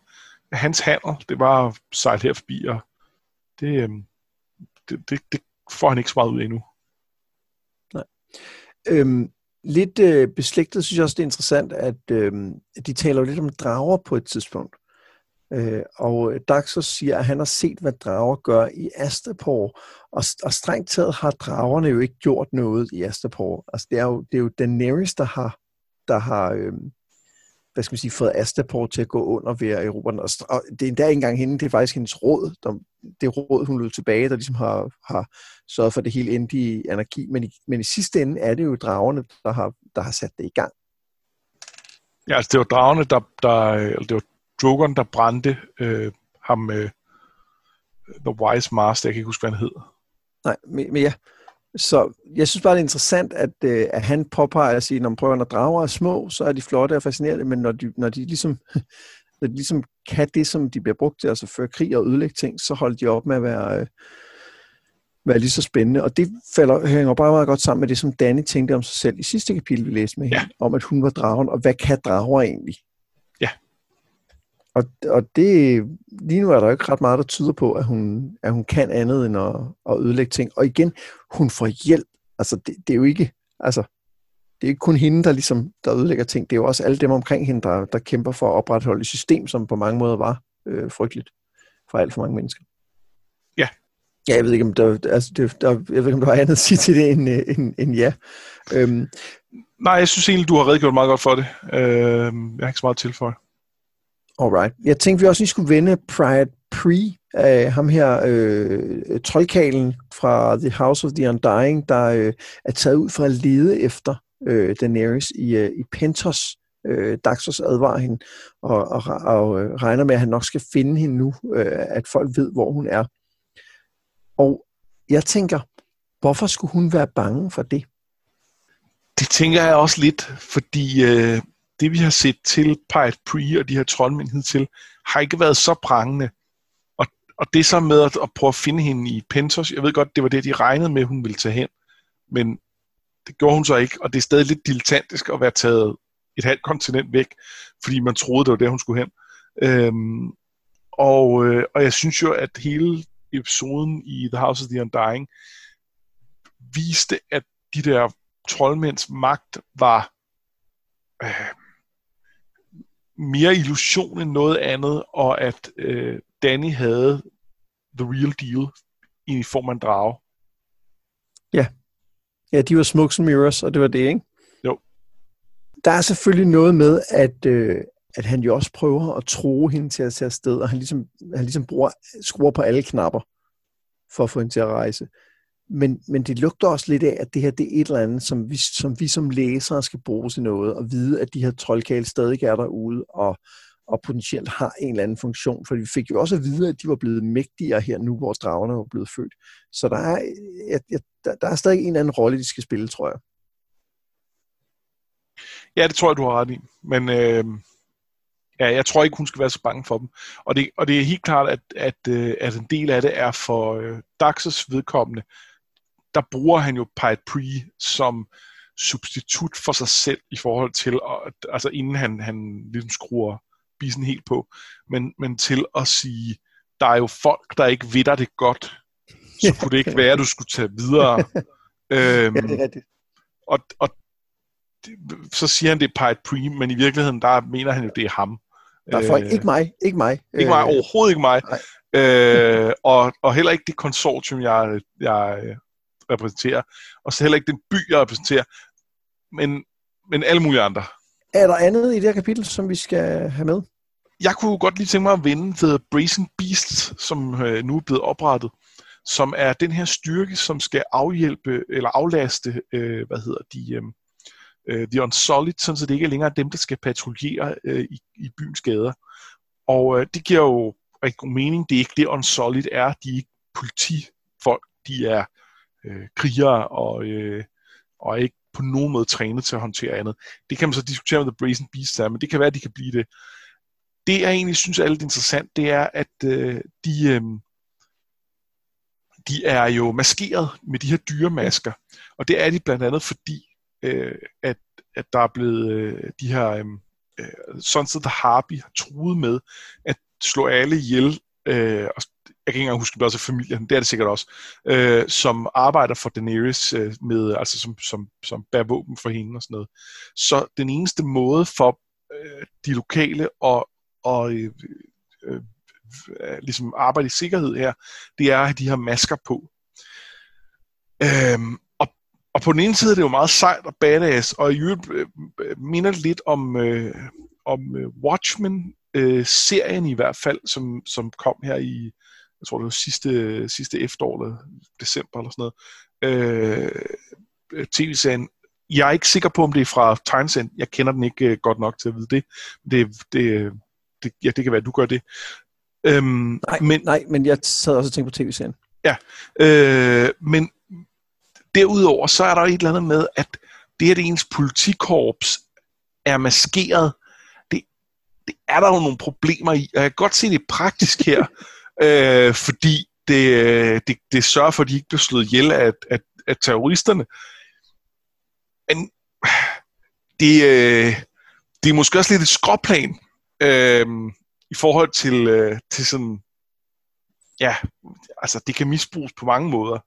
Speaker 2: hans handel. Det var at sejle her forbi, og det, øh, det, det, det får han ikke så meget ud endnu.
Speaker 1: Nej. Øhm, lidt øh, beslægtet synes jeg også, det er interessant, at øh, de taler lidt om drager på et tidspunkt. Øh, og Daxos siger, at han har set, hvad drager gør i Astapor, og, og strengt taget har dragerne jo ikke gjort noget i Astapor. Altså, det er jo, det er jo Daenerys, der har, der har øh, hvad skal man sige, fået Astapor til at gå under ved at erobre den. Og, og det er endda ikke engang hende, det er faktisk hendes råd, der, det råd, hun lød tilbage, der ligesom har, har sørget for, det hele endte i anarki. Men i, men i sidste ende er det jo dragerne, der har, der har sat det i gang.
Speaker 2: Ja, altså det var dragerne, der, der eller det var Drogon, der brændte øh, ham, øh, The Wise Master, jeg kan ikke huske, hvad han hed.
Speaker 1: Nej, men, ja. Så jeg synes bare, det er interessant, at, øh, at han påpeger at sige, når man prøver, når drager er små, så er de flotte og fascinerende, men når de, når de ligesom når de ligesom kan det, som de bliver brugt til, altså føre krig og ødelægge ting, så holder de op med at være, øh, være lige så spændende. Og det falder, hænger bare meget godt sammen med det, som Danny tænkte om sig selv i sidste kapitel, vi læste med ja. hende, om at hun var dragen, og hvad kan drager egentlig? Og, og det, lige nu er der ikke ret meget, der tyder på, at hun, at hun kan andet end at, at ødelægge ting. Og igen, hun får hjælp. Altså, det, det er jo ikke, altså, det er ikke kun hende, der ligesom der ødelægger ting. Det er jo også alle dem omkring hende, der, der kæmper for at opretholde et system, som på mange måder var øh, frygteligt for alt for mange mennesker.
Speaker 2: Ja.
Speaker 1: Ja, jeg ved ikke, om der, altså, det, der, jeg ved ikke, om der var andet at sige til det end, end, end ja. Øhm,
Speaker 2: Nej, jeg synes egentlig, du har redegjort meget godt for det. Øh, jeg har ikke så meget til for
Speaker 1: Alright. Jeg tænkte, vi også lige skulle vende Pride Pre, af ham her, øh, troldkalen fra The House of the Undying, der øh, er taget ud for at lede efter øh, Daenerys i, øh, i Pentos. Øh, Daxos advarer hende og, og, og øh, regner med, at han nok skal finde hende nu, øh, at folk ved, hvor hun er. Og jeg tænker, hvorfor skulle hun være bange for det?
Speaker 2: Det tænker jeg også lidt, fordi øh, det vi har set til Pirate Pre og de her troldmænd til, har ikke været så prangende. Og, og det så med at, at prøve at finde hende i Pentos, jeg ved godt, det var det, de regnede med, hun ville tage hen. Men det gjorde hun så ikke, og det er stadig lidt dilettantisk at være taget et halvt kontinent væk, fordi man troede, det var der, hun skulle hen. Øhm, og, øh, og jeg synes jo, at hele episoden i The House of the Undying viste, at de der troldmænds magt var øh, mere illusion end noget andet, og at øh, Danny havde the real deal i form af en drage.
Speaker 1: Ja. Ja, de var smokes and mirrors, og det var det, ikke?
Speaker 2: Jo.
Speaker 1: Der er selvfølgelig noget med, at, øh, at han jo også prøver at tro hende til at tage afsted, og han ligesom, han ligesom bruger, skruer på alle knapper for at få hende til at rejse. Men, men det lugter også lidt af, at det her det er et eller andet, som vi som, vi som læsere skal bruge til noget, og vide, at de her troldkale stadig er derude, og, og potentielt har en eller anden funktion. For vi fik jo også at vide, at de var blevet mægtigere her nu, hvor dragerne var blevet født. Så der er, jeg, jeg, der, der er stadig en eller anden rolle, de skal spille, tror jeg.
Speaker 2: Ja, det tror jeg, du har ret i. Men øh, ja, jeg tror ikke, hun skal være så bange for dem. Og det, og det er helt klart, at, at, øh, at en del af det er for øh, Daxes vedkommende. Der bruger han jo Pied Pre som substitut for sig selv i forhold til, at, altså inden han, han ligesom skruer bisen helt på, men, men til at sige, der er jo folk, der ikke ved det godt, så kunne det ikke være, at du skulle tage videre. øhm,
Speaker 1: Ja, det er rigtigt.
Speaker 2: og, og det, så siger han, det er Pied Pre, men i virkeligheden, der mener han jo, det er ham.
Speaker 1: Der er folk, ikke mig, ikke mig.
Speaker 2: Ikke mig,
Speaker 1: Øh,
Speaker 2: overhovedet ikke mig. Øh, og, og heller ikke det konsortium, jeg, jeg øh, repræsenterer. Og så heller ikke den by, jeg repræsenterer. Men, men alle mulige andre.
Speaker 1: Er der andet i det her kapitel, som vi skal have med?
Speaker 2: Jeg kunne godt lige tænke mig at vende The Brazen Beast, som øh, nu er blevet oprettet. Som er den her styrke, som skal afhjælpe eller aflaste, øh, hvad hedder de, øh, øh, The Unsolid, sådan så det ikke er længere dem, der skal patruljere øh, i, i byens gader. Og øh, det giver jo rigtig god mening. Det er ikke det, Unsolid er. De er ikke politifolk. De er øh, krigere og, øh, og ikke på nogen måde trænet til at håndtere andet. Det kan man så diskutere med The Brazen Beast der, men det kan være, at de kan blive det. Det, jeg egentlig synes er lidt interessant, det er, at øh, de, øh, de er jo maskeret med de her dyremasker. Og det er de blandt andet, fordi øh, at, at der er blevet øh, de her, øhm, øh, sådan set The Harpy har truet med at slå alle ihjel, øh, og jeg kan ikke engang huske, om det også er familien, det er det sikkert også, øh, som arbejder for Daenerys, øh, med, altså som, som, som bærer våben for hende og sådan noget. Så den eneste måde for øh, de lokale at, og, øh, øh, øh, ligesom arbejde i sikkerhed her, det er at have de her masker på. Øhm, og, og på den ene side er det jo meget sejt og badass, og i øvrigt øh, øh minder lidt om, øh, om øh, Watchmen-serien øh, i hvert fald, som, som kom her i, jeg tror det var sidste, sidste efterår, eller december eller sådan noget, øh, tv-serien. Jeg er ikke sikker på, om det er fra tegneserien. Jeg kender den ikke øh, godt nok til at vide det. Det, det, det, ja, det kan være, at du gør det. Øhm,
Speaker 1: Nej,
Speaker 2: men,
Speaker 1: nej, men jeg sad også og tænkte på tv-serien.
Speaker 2: Øh, men derudover, så er der et eller andet med, at det, at ens politikorps er maskeret, det, det er der jo nogle problemer i. Og jeg kan godt se det praktisk her, øh, fordi det, øh, det, det sørger for, at de ikke bliver slået ihjel af, af, af terroristerne. Men det, øh, det er måske også lidt et skråplan øh, i forhold til, øh, til sådan, ja, altså det kan misbruges på mange måder.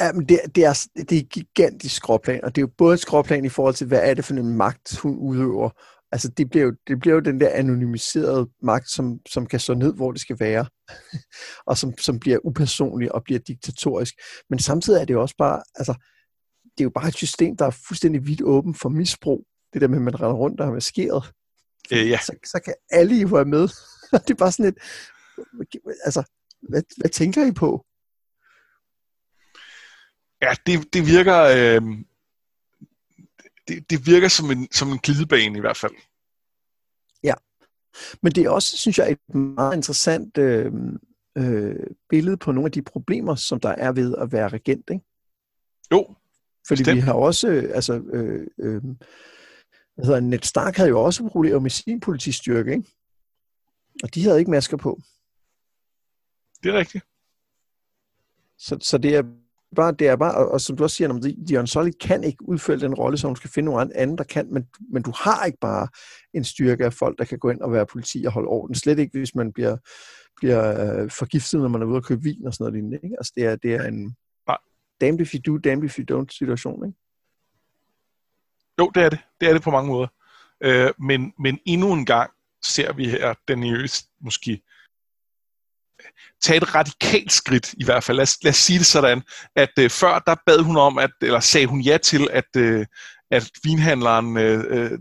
Speaker 1: Ja, men det, det, er, det er et gigantisk skråplan, og det er jo både et skråplan i forhold til, hvad er det for en magt, hun udøver. Altså, det bliver jo, det bliver jo den der anonymiserede magt, som, som kan stå ned, hvor det skal være, og som, som bliver upersonlig og bliver diktatorisk. Men samtidig er det jo også bare, altså, det er jo bare et system, der er fuldstændig vidt åben for misbrug. Det der med, at man render rundt og er maskeret.
Speaker 2: Øh, ja.
Speaker 1: Så, så kan alle jo være med. det er bare sådan et, altså, hvad, hvad tænker I på?
Speaker 2: Ja, det, det virker... Øh, det, det virker som en, som en glidebane i hvert fald.
Speaker 1: Men det er også, synes jeg, et meget interessant øh, øh, billede på nogle af de problemer, som der er ved at være regent. Ikke?
Speaker 2: Jo,
Speaker 1: Fordi
Speaker 2: Bestemt.
Speaker 1: vi har også, øh, altså, øh, øh, hvad hedder Ned Stark havde jo også problemer med sin politistyrke, ikke? Og de havde ikke masker på.
Speaker 2: det er rigtigt.
Speaker 1: Så, så det er bare, det er bare, og, og som du også siger, de Unsolid kan ikke udføre den rolle, som hun skal finde nogen anden, der kan, men, men du har ikke bare en styrke af folk, der kan gå ind og være politi og holde orden. Slet ikke, hvis man bliver, bliver øh, forgiftet, når man er ude og købe vin og sådan noget lignende. Ikke? Altså, det er, det er en damned if you do, damned if you don't situation. Ikke?
Speaker 2: Jo, det er det. Det er det på mange måder. Øh, men, men endnu en gang ser vi her Daenerys måske tage et radikalt skridt i hvert fald. Lad os, lad os sige det sådan, at øh, før der bad hun om, at, eller sagde hun ja til, at, øh, at vinhandleren øh, øh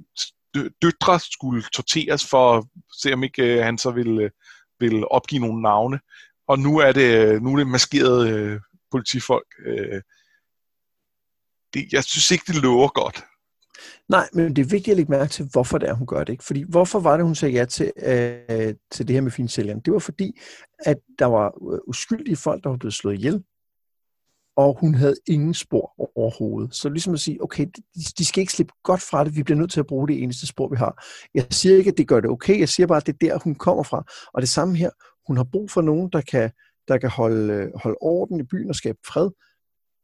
Speaker 2: døtre skulle torteres for at se, om ikke øh, han så ville, øh, ville opgive nogle navne. Og nu er det, øh, nu er det maskerede øh, politifolk. Øh, det, jeg synes ikke, det lover godt.
Speaker 1: Nej, men det er vigtigt at lægge mærke til, hvorfor det er, hun gør det. Ikke? Fordi hvorfor var det, hun sagde ja til, øh, til det her med finsælgeren? Det var fordi, at der var øh, uskyldige folk, der var blevet slået ihjel, og hun havde ingen spor overhovedet. Så ligesom at sige, okay, de, skal ikke slippe godt fra det, vi bliver nødt til at bruge det eneste spor, vi har. Jeg siger ikke, at det gør det okay, jeg siger bare, at det er der, hun kommer fra. Og det samme her, hun har brug for nogen, der kan, der kan holde, øh, holde orden i byen og skabe fred,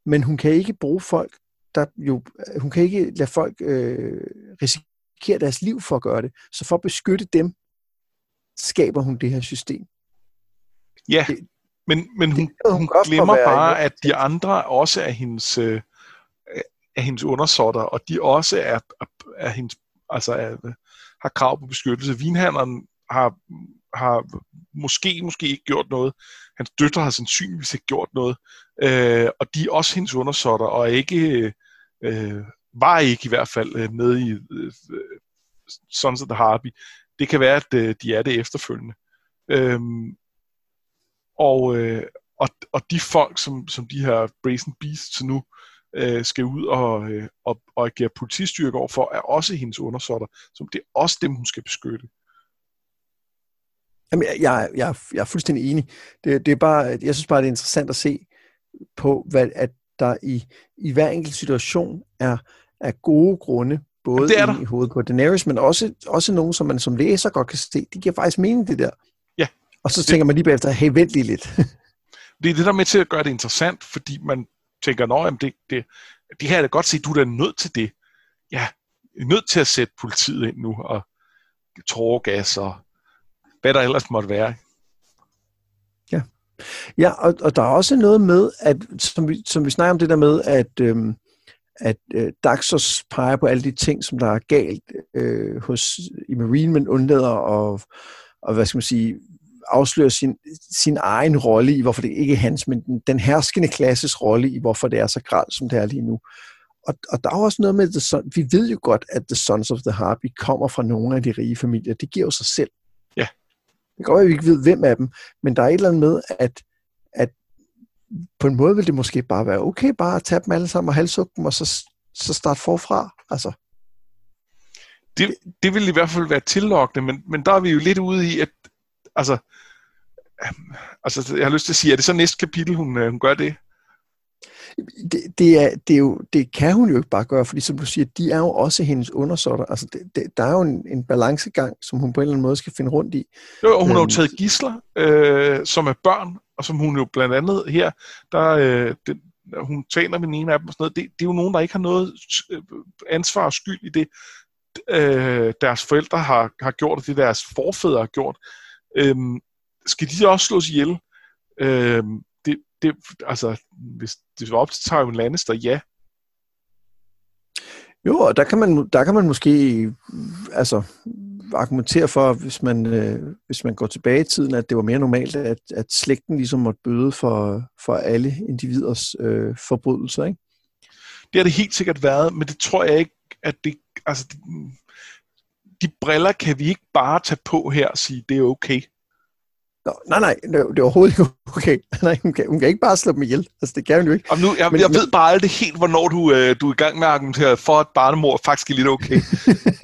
Speaker 1: men hun kan ikke bruge folk, der jo, hun kan ikke lade folk øh, risikere deres liv for at gøre det. Så for at beskytte dem, skaber hun det her system.
Speaker 2: Ja, det, men, men hun, det, hun, hun glemmer bare, at de andre også er hendes, øh, er hendes undersåtter, og de også er, er, er hendes, altså er, har krav på beskyttelse. Vinhandleren har, har måske, måske ikke gjort noget. Hans døtre har sandsynligvis ikke gjort noget. Øh, og de er også hendes undersåtter, og ikke, øh, var ikke i hvert fald øh, med i øh, Sons of the Harpy. Det kan være, at øh, de er det efterfølgende. Øh, og, øh, og, og de folk, som, som de her Brazen Beasts nu øh, skal ud og, øh, og, og agere politistyrke overfor, er også hendes undersåtter. som det er også dem, hun skal beskytte.
Speaker 1: Jamen, jeg, jeg, jeg, jeg er fuldstændig enig. Det, det er bare, jeg synes bare, det er interessant at se på, hvad, at der i, i hver enkelt situation er, er gode grunde, både det er der. i hovedet på Daenerys, men også, også nogen, som man som læser godt kan se, de giver faktisk mening, det der.
Speaker 2: Ja.
Speaker 1: Og så det, tænker man lige bagefter, hey, vent lige lidt.
Speaker 2: det er det, der er med til at gøre det interessant, fordi man tænker, nå, jamen det, det, det her er da godt se, du er da nødt til det. Ja, nødt til at sætte politiet ind nu, og tårgas og hvad der ellers måtte være.
Speaker 1: Ja, ja og, og der er også noget med, at som vi, som vi snakker om det der med, at, øhm, at øh, Daxos peger på alle de ting, som der er galt øh, hos, i Marine, men undlader at, og hvad skal man sige, afsløre sin, sin egen rolle i, hvorfor det ikke er hans, men den, den herskende klasses rolle i, hvorfor det er så gralt, som det er lige nu. Og, og der er også noget med, at vi ved jo godt, at The Sons of the Harpy kommer fra nogle af de rige familier. Det giver jo sig selv. Det kan godt at vi ikke ved, hvem af dem, men der er et eller andet med, at, at på en måde vil det måske bare være okay bare at tage dem alle sammen og halshugge dem, og så, så starte forfra. Altså.
Speaker 2: Det, det vil i hvert fald være tillokkende, men, men der er vi jo lidt ude i, at altså, altså, jeg har lyst til at sige, er det så næste kapitel, hun, øh, hun gør det?
Speaker 1: Det, det, er, det, er jo, det kan hun jo ikke bare gøre, fordi som du siger, de er jo også hendes undersåtter. Altså, det, det, der er jo en, en balancegang, som hun på en eller anden måde skal finde rundt i.
Speaker 2: Jo, og hun har jo øhm. taget gisler, øh, som er børn, og som hun jo blandt andet her, der, øh, det, hun taler med en af dem og sådan noget, det, det er jo nogen, der ikke har noget øh, ansvar og skyld i det, øh, deres forældre har, har gjort, og det deres forfædre har gjort. Øh, skal de også slås ihjel? Øh, det, det, altså, hvis det var op til Tywin Lannister, ja.
Speaker 1: Jo, og der kan man, der kan man måske altså, argumentere for, hvis man, øh, hvis man går tilbage i tiden, at det var mere normalt, at, at slægten ligesom måtte bøde for, for alle individers øh, forbrydelser, ikke?
Speaker 2: Det har det helt sikkert været, men det tror jeg ikke, at det, altså, de, de briller kan vi ikke bare tage på her og sige, det er okay.
Speaker 1: Nå, nej, nej, det er, det er overhovedet ikke okay. Nej, hun, kan, hun kan ikke bare slå dem ihjel. Altså, det kan hun jo ikke.
Speaker 2: Og nu, jeg, men, jeg ved bare aldrig helt, hvornår du, øh, du er i gang med at argumentere for, at barnemor faktisk er lidt okay.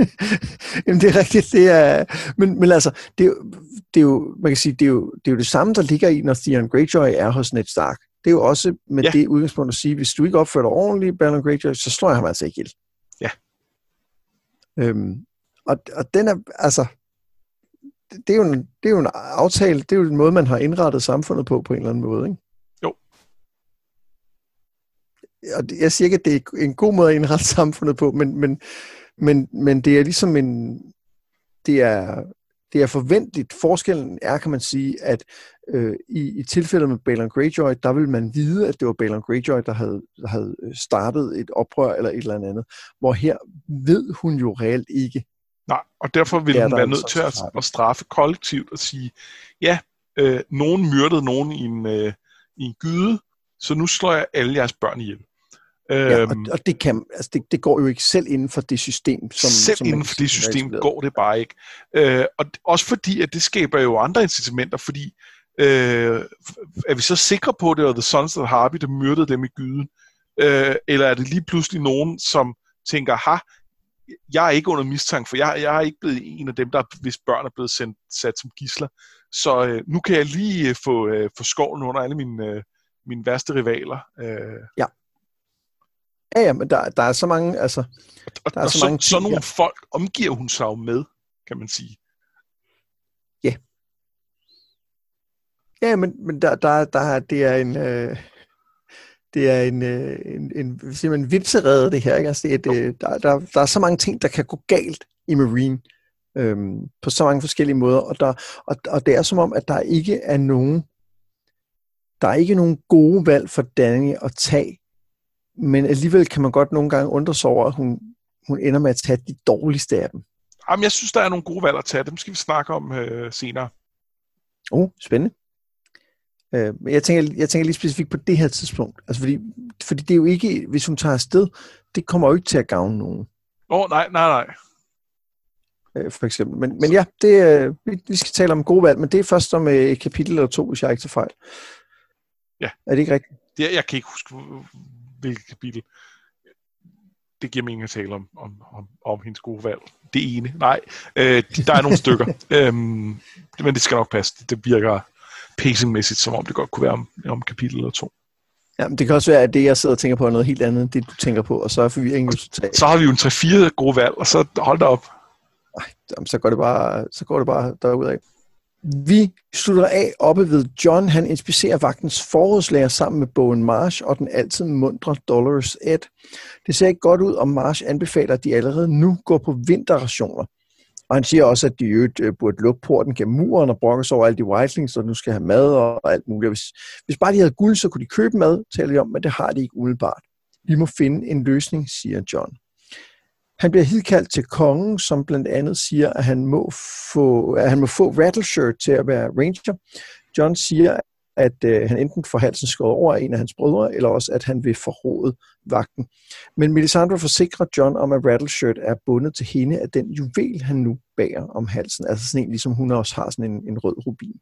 Speaker 1: Jamen, det er rigtigt. Det er, men, men altså, det er, det er jo, man kan sige, det er, jo, det er jo det samme, der ligger i, når Theon Greyjoy er hos Ned Stark. Det er jo også med ja. det udgangspunkt at sige, hvis du ikke opfører dig ordentligt, Balon Greyjoy, så slår jeg ham altså ikke ihjel.
Speaker 2: Ja.
Speaker 1: Øhm, og, og den er, altså, det er, jo en, det er jo en aftale, det er jo en måde, man har indrettet samfundet på, på en eller anden måde, ikke?
Speaker 2: Jo.
Speaker 1: Og jeg siger ikke, at det er en god måde at indrette samfundet på, men, men, men, men det er ligesom en, det er, det er forventeligt. Forskellen er, kan man sige, at øh, i, i tilfældet med Balon Greyjoy, der vil man vide, at det var Balon Greyjoy, der havde, der havde startet et oprør eller et eller andet. Hvor her ved hun jo reelt ikke,
Speaker 2: Nej, og derfor vil hun være nødt til at, at straffe kollektivt og sige, ja, øh, nogen myrdede nogen i en, øh, i en gyde, så nu slår jeg alle jeres børn ihjel.
Speaker 1: Ja, og, og det, kan, altså det, det går jo ikke selv inden for det system.
Speaker 2: Som, selv som inden for det system går det bare ikke. Øh, og også fordi, at det skaber jo andre incitamenter, fordi øh, er vi så sikre på, at det var The Sons of Harvey, der myrdede dem i gyden? Øh, eller er det lige pludselig nogen, som tænker, ha, jeg er ikke under mistanke, for jeg, jeg er ikke blevet en af dem, der hvis børn er blevet sendt, sat som gisler. Så øh, nu kan jeg lige øh, få, øh, få skoven under alle mine, øh, mine værste rivaler. Øh.
Speaker 1: Ja. Ja, ja, men der, der er så mange, altså...
Speaker 2: Og, der er og så, så, mange så nogle ja. folk omgiver hun sig jo med, kan man sige.
Speaker 1: Ja. Ja, men, men der, der, der, det er en... Øh, det er en, øh, en, en simpelthen vitserede, det her. Ikke? Altså, det er, det, der, der, der er så mange ting, der kan gå galt i Marine øhm, på så mange forskellige måder, og, der, og, og det er som om, at der ikke er nogen der er ikke nogen gode valg for Danny at tage, men alligevel kan man godt nogle gange undre sig over, at hun, hun ender med at tage de dårligste af dem.
Speaker 2: Jamen, jeg synes, der er nogle gode valg at tage. Dem skal vi snakke om øh, senere.
Speaker 1: Oh, spændende. Øh, men jeg tænker, jeg tænker lige specifikt på det her tidspunkt. Altså fordi, fordi det er jo ikke, hvis hun tager afsted, det kommer jo ikke til at gavne nogen.
Speaker 2: Åh, oh, nej, nej, nej.
Speaker 1: Øh, for eksempel. Men, men ja, det, øh, vi, vi skal tale om gode valg, men det er først om øh, et kapitel eller to, hvis jeg ikke tager fejl.
Speaker 2: Ja.
Speaker 1: Er det ikke rigtigt?
Speaker 2: Det, jeg kan ikke huske, hvilket kapitel. Det giver mening at tale om, om, om, om hendes gode valg. Det ene. Nej, øh, der er nogle stykker. Øhm, men det skal nok passe. Det virker pacingmæssigt, som om det godt kunne være om, om kapitel eller to.
Speaker 1: Ja, men det kan også være, at det, jeg sidder og tænker på, er noget helt andet, end det, du tænker på, og så er forvirringen jo
Speaker 2: totalt. Så har vi jo en 3-4 gode valg, og så hold da op.
Speaker 1: Ej, så går det bare, så går det bare derudad. Vi slutter af oppe ved John. Han inspicerer vagtens forrådslager sammen med Bowen Marsh og den altid mundre Dolores Ed. Det ser ikke godt ud, om Marsh anbefaler, at de allerede nu går på vinterrationer. Og han siger også, at de øvrigt øh, burde lukke porten gennem muren og brokke sig over alle de whitelings, så nu skal have mad og alt muligt. Hvis, hvis bare de havde guld, så kunne de købe mad, taler de om, men det har de ikke umiddelbart. Vi må finde en løsning, siger John. Han bliver hidkaldt til kongen, som blandt andet siger, at han må få, at han må få Rattleshirt til at være ranger. John siger, at øh, han enten får halsen skåret over af en af hans brødre, eller også at han vil forråde vagten. Men Melisandre forsikrer John om, at Rattleshirt er bundet til hende af den juvel, han nu bærer om halsen. Altså sådan en, ligesom hun også har sådan en, en rød rubin.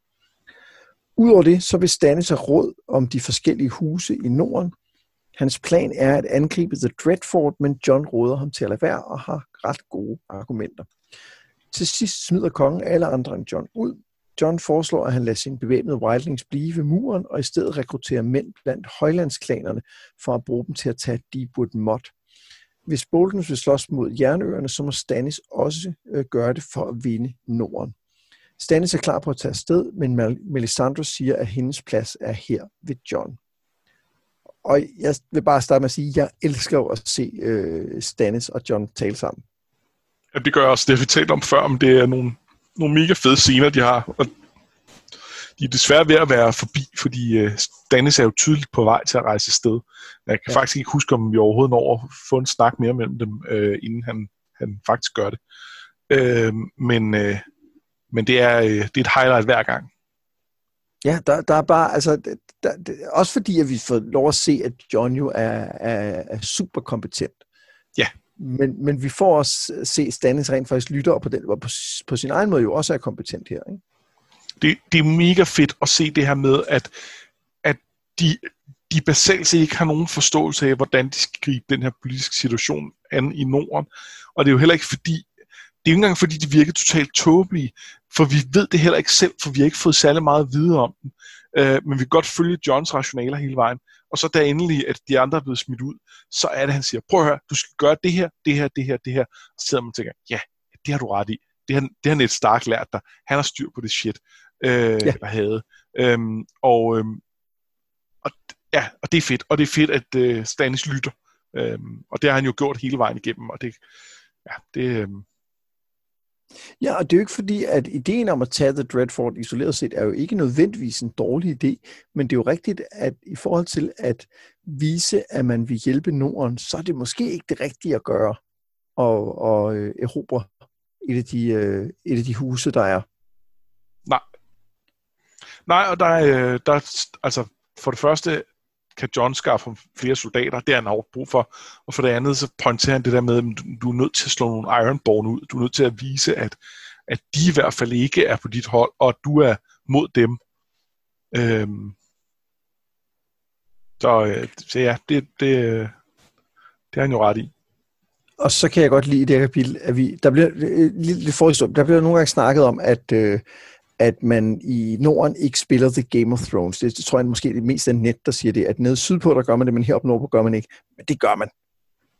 Speaker 1: Udover det, så vil Stannis have råd om de forskellige huse i Norden. Hans plan er at angribe The Dreadfort, men John råder ham til at lade være og har ret gode argumenter. Til sidst smider kongen alle andre end John ud, John foreslår, at han lader sin bevæbnede wildlings blive ved muren, og i stedet rekrutterer mænd blandt højlandsklanerne for at bruge dem til at tage Deepwood Mott. Hvis Boltons vil slås mod jernøerne, så må Stannis også øh, gøre det for at vinde Norden. Stannis er klar på at tage afsted, men Melisandre siger, at hendes plads er her ved John. Og jeg vil bare starte med at sige, at jeg elsker at se øh, Stannis og John tale sammen.
Speaker 2: Ja, det gør jeg også. Det har vi talt om før, om det er nogle nogle mega fede scener, de har. Og de er desværre ved at være forbi, fordi uh, Dennis er jo tydeligt på vej til at rejse sted. Jeg kan ja. faktisk ikke huske, om vi overhovedet når at få en snak mere mellem dem, uh, inden han, han faktisk gør det. Uh, men, uh, men det, er, uh, det er et highlight hver gang.
Speaker 1: Ja, der, der er bare, altså, der, der, også fordi, at vi får lov at se, at John jo er, er, er super kompetent.
Speaker 2: Ja.
Speaker 1: Men, men vi får også se Stannis rent faktisk lytter, og på, den, og på, på sin egen måde jo også er kompetent her. Ikke?
Speaker 2: Det, det er mega fedt at se det her med, at, at de, de basalt set ikke har nogen forståelse af, hvordan de skal gribe den her politiske situation an i Norden. Og det er jo heller ikke fordi, det er jo ikke engang fordi, de virker totalt tåbelige, for vi ved det heller ikke selv, for vi har ikke fået særlig meget at vide om dem. Øh, men vi kan godt følge Johns rationaler hele vejen. Og så da endelig, at de andre er blevet smidt ud, så er det, han siger, prøv at høre, du skal gøre det her, det her, det her, det her. Og så sidder man og tænker, ja, det har du ret i. Det har, det har Ned Stark lært dig. Han har styr på det shit, øh, ja. der havde. Øhm, og, øhm, og, ja, og det er fedt. Og det er fedt, at øh, Stannis lytter. Øhm, og det har han jo gjort hele vejen igennem. Og det, ja, det, øhm,
Speaker 1: Ja, og det er jo ikke fordi, at ideen om at tage The Dreadfort isoleret set er jo ikke nødvendigvis en dårlig idé, men det er jo rigtigt, at i forhold til at vise, at man vil hjælpe Norden, så er det måske ikke det rigtige at gøre og, og øh, erobre et af, de, øh, et af de huse, der er.
Speaker 2: Nej. Nej, og der, er, øh, der altså, for det første kan John skaffe ham flere soldater, det er han hårdt brug for, og for det andet, så pointerer han det der med, at du, er nødt til at slå nogle Ironborn ud, du er nødt til at vise, at, at de i hvert fald ikke er på dit hold, og at du er mod dem. Øhm, så, øh, så ja, det, det, øh, det har han jo ret i.
Speaker 1: Og så kan jeg godt lide det her kapitel, at vi, der bliver øh, lidt, lidt forhistorie, der bliver nogle gange snakket om, at, øh, at man i Norden ikke spiller The Game of Thrones. Det, det tror jeg måske det mest er net, der siger det, at nede sydpå, der gør man det, men heroppe nordpå gør man ikke. Men det gør man.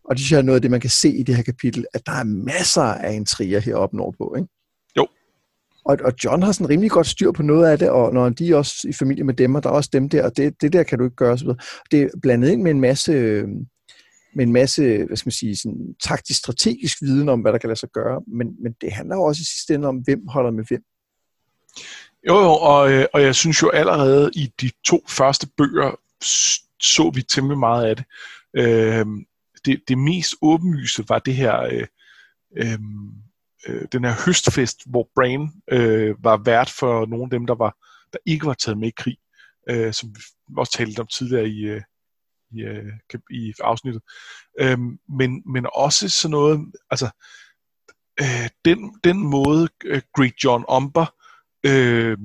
Speaker 1: Og det synes jeg er noget af det, man kan se i det her kapitel, at der er masser af intriger heroppe nordpå, ikke?
Speaker 2: Jo.
Speaker 1: Og, og John har sådan rimelig godt styr på noget af det, og når de er også i familie med dem, og der er også dem der, og det, det der kan du ikke gøre. Så det er blandet ind med en masse med en masse, hvad skal man sige, sådan taktisk strategisk viden om, hvad der kan lade sig gøre, men, men det handler jo også i sidste ende om, hvem holder med hvem.
Speaker 2: Jo, jo, og, øh, og jeg synes jo allerede i de to første bøger så vi temmelig meget af det. Øh, det, det mest åbenlyse var det her, øh, øhm, øh, den her høstfest, hvor Brain øh, var vært for nogle af dem, der, var, der ikke var taget med i krig, øh, som vi også talte om tidligere i, øh, i, øh, i afsnittet. Øh, men, men også sådan noget, altså øh, den, den måde øh, Great John Umber øh,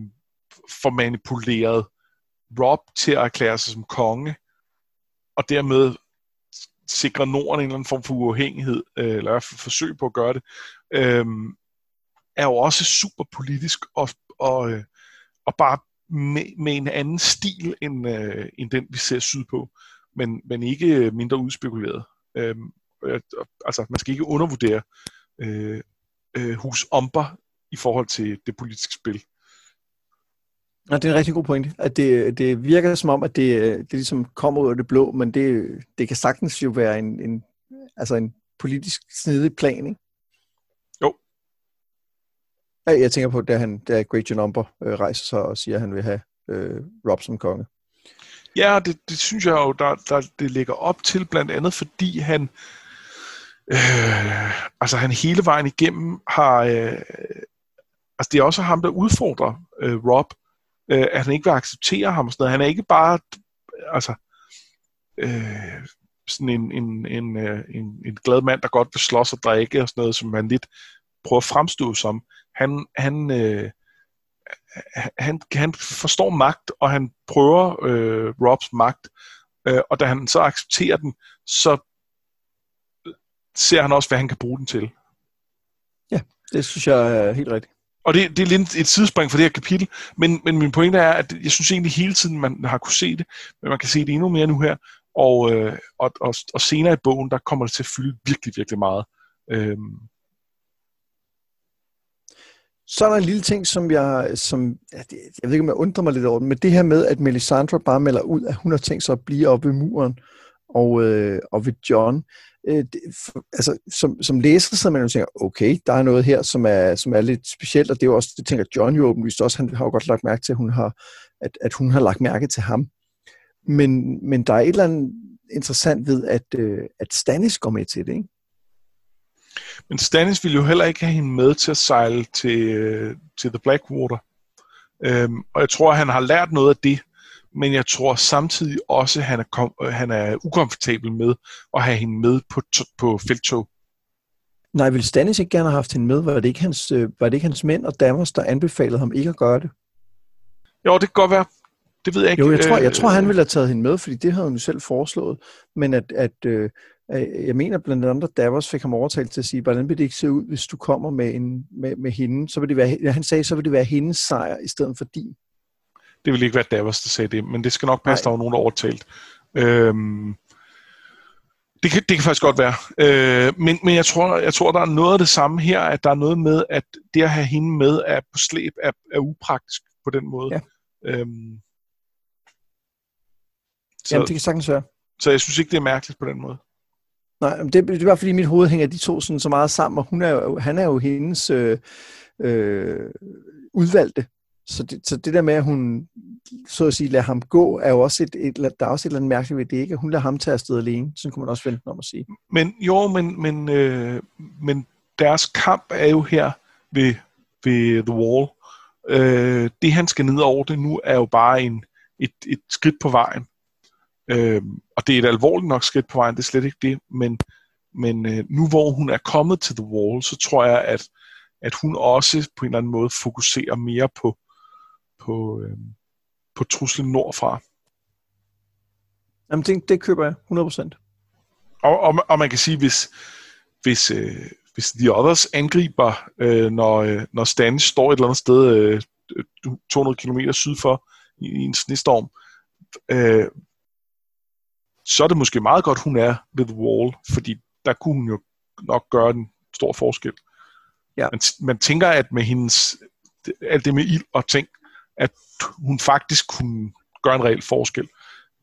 Speaker 2: får manipuleret Rob til at erklære sig som konge, og dermed sikre Norden en eller anden form for uafhængighed, øh, eller i hvert fald forsøg på at gøre det, øh, er jo også super politisk og, og, øh, og bare med, med en anden stil end, øh, end den, vi ser sydpå, men, men ikke mindre udspekuleret. Øhm, øh, altså, man skal ikke undervurdere øh, øh, hus Omber i forhold til det politiske spil.
Speaker 1: Ja, det er en rigtig god point. At det, det virker som om, at det, det ligesom kommer ud af det blå, men det, det kan sagtens jo være en, en, altså en politisk snedig plan, ikke?
Speaker 2: Jo.
Speaker 1: Ja, jeg tænker på, da, han, da Great Number øh, rejser sig og siger, at han vil have øh, Rob som konge.
Speaker 2: Ja, det, det synes jeg jo, der, der, det ligger op til, blandt andet fordi han, øh, altså han hele vejen igennem har, øh, altså det er også ham, der udfordrer øh, Rob, øh, at han ikke vil acceptere ham og sådan noget. Han er ikke bare, altså, øh, sådan en, en, en, øh, en, en glad mand, der godt vil slås og drikke og sådan noget, som han lidt prøver at fremstå som. Han, han, øh, han, han forstår magt, og han prøver øh, Robs magt, øh, og da han så accepterer den, så ser han også, hvad han kan bruge den til.
Speaker 1: Ja, det synes jeg er helt rigtigt.
Speaker 2: Og det, det er lidt et sidespring for det her kapitel, men, men min pointe er, at jeg synes egentlig hele tiden, man har kunne se det, men man kan se det endnu mere nu her, og, øh, og, og, og senere i bogen, der kommer det til at fylde virkelig, virkelig meget. Øhm.
Speaker 1: Så er der en lille ting, som jeg, som, jeg ved ikke, om jeg undrer mig lidt over men det her med, at Melisandre bare melder ud, at hun har tænkt sig at blive oppe ved muren, og, øh, og ved John øh, det, for, altså, som, som læser, så man jo tænker, okay, der er noget her, som er, som er lidt specielt, og det er jo også, det tænker John jo åbenlyst også, han har jo godt lagt mærke til, at hun har, at, at hun har lagt mærke til ham. Men, men der er et eller andet interessant ved, at, øh, at Stannis går med til det, ikke?
Speaker 2: Men Stannis ville jo heller ikke have hende med til at sejle til, øh, til The Blackwater. Øhm, og jeg tror, at han har lært noget af det, men jeg tror samtidig også, at han er, kom, han er ukomfortabel med at have hende med på, på feltog.
Speaker 1: Nej, vil Stannis ikke gerne have haft hende med? Var det ikke hans, øh, var det ikke hans mænd og damer, der anbefalede ham ikke at gøre det?
Speaker 2: Jo, det kan godt være. Det ved jeg ikke.
Speaker 1: Jo, jeg tror, jeg tror han ville have taget hende med, fordi det havde hun jo selv foreslået. Men at, at øh, jeg mener blandt andet, Davos fik ham overtalt til at sige, hvordan vil det ikke se ud, hvis du kommer med, en, med, med hende? Så vil det være, han sagde, så vil det være hendes sejr, i stedet for din
Speaker 2: det ville ikke være Davos, der sagde det, men det skal nok passe, Nej. der var nogen, der overtalt. Øhm, det kan, det kan faktisk godt være. Øh, men men jeg, tror, jeg tror, der er noget af det samme her, at der er noget med, at det at have hende med er på slæb er, er upraktisk på den måde. Ja. Øhm,
Speaker 1: så, Jamen, det kan sagtens være.
Speaker 2: Så jeg synes ikke, det er mærkeligt på den måde.
Speaker 1: Nej, det, det er bare fordi mit hoved hænger de to sådan så meget sammen, og hun er jo, han er jo hendes øh, øh, udvalgte. Så det, så det der med, at hun så at sige lader ham gå, er jo også et, et, der er også et eller andet mærkeligt ved det, ikke? At hun lader ham tage afsted alene. Sådan kunne man også vente om at sige.
Speaker 2: Men jo, men, men, øh, men deres kamp er jo her ved, ved The Wall, Øh, det han skal ned over det nu er jo bare en, et, et skridt på vejen. Øh, og det er et alvorligt nok skridt på vejen, det er slet ikke det, men, men øh, nu hvor hun er kommet til The Wall, så tror jeg, at, at hun også på en eller anden måde fokuserer mere på, på, øh, på truslen nordfra.
Speaker 1: Jamen, det, det køber jeg 100%.
Speaker 2: Og, og, og man kan sige, hvis, hvis, øh, hvis The Others angriber, øh, når, øh, når Stannis står et eller andet sted øh, 200 km syd for i, i en snestorm, øh, så er det måske meget godt, hun er ved The Wall, fordi der kunne hun jo nok gøre en stor forskel. Ja. Man, man tænker, at med hendes, alt det med ild og ting, at hun faktisk kunne gøre en reel forskel,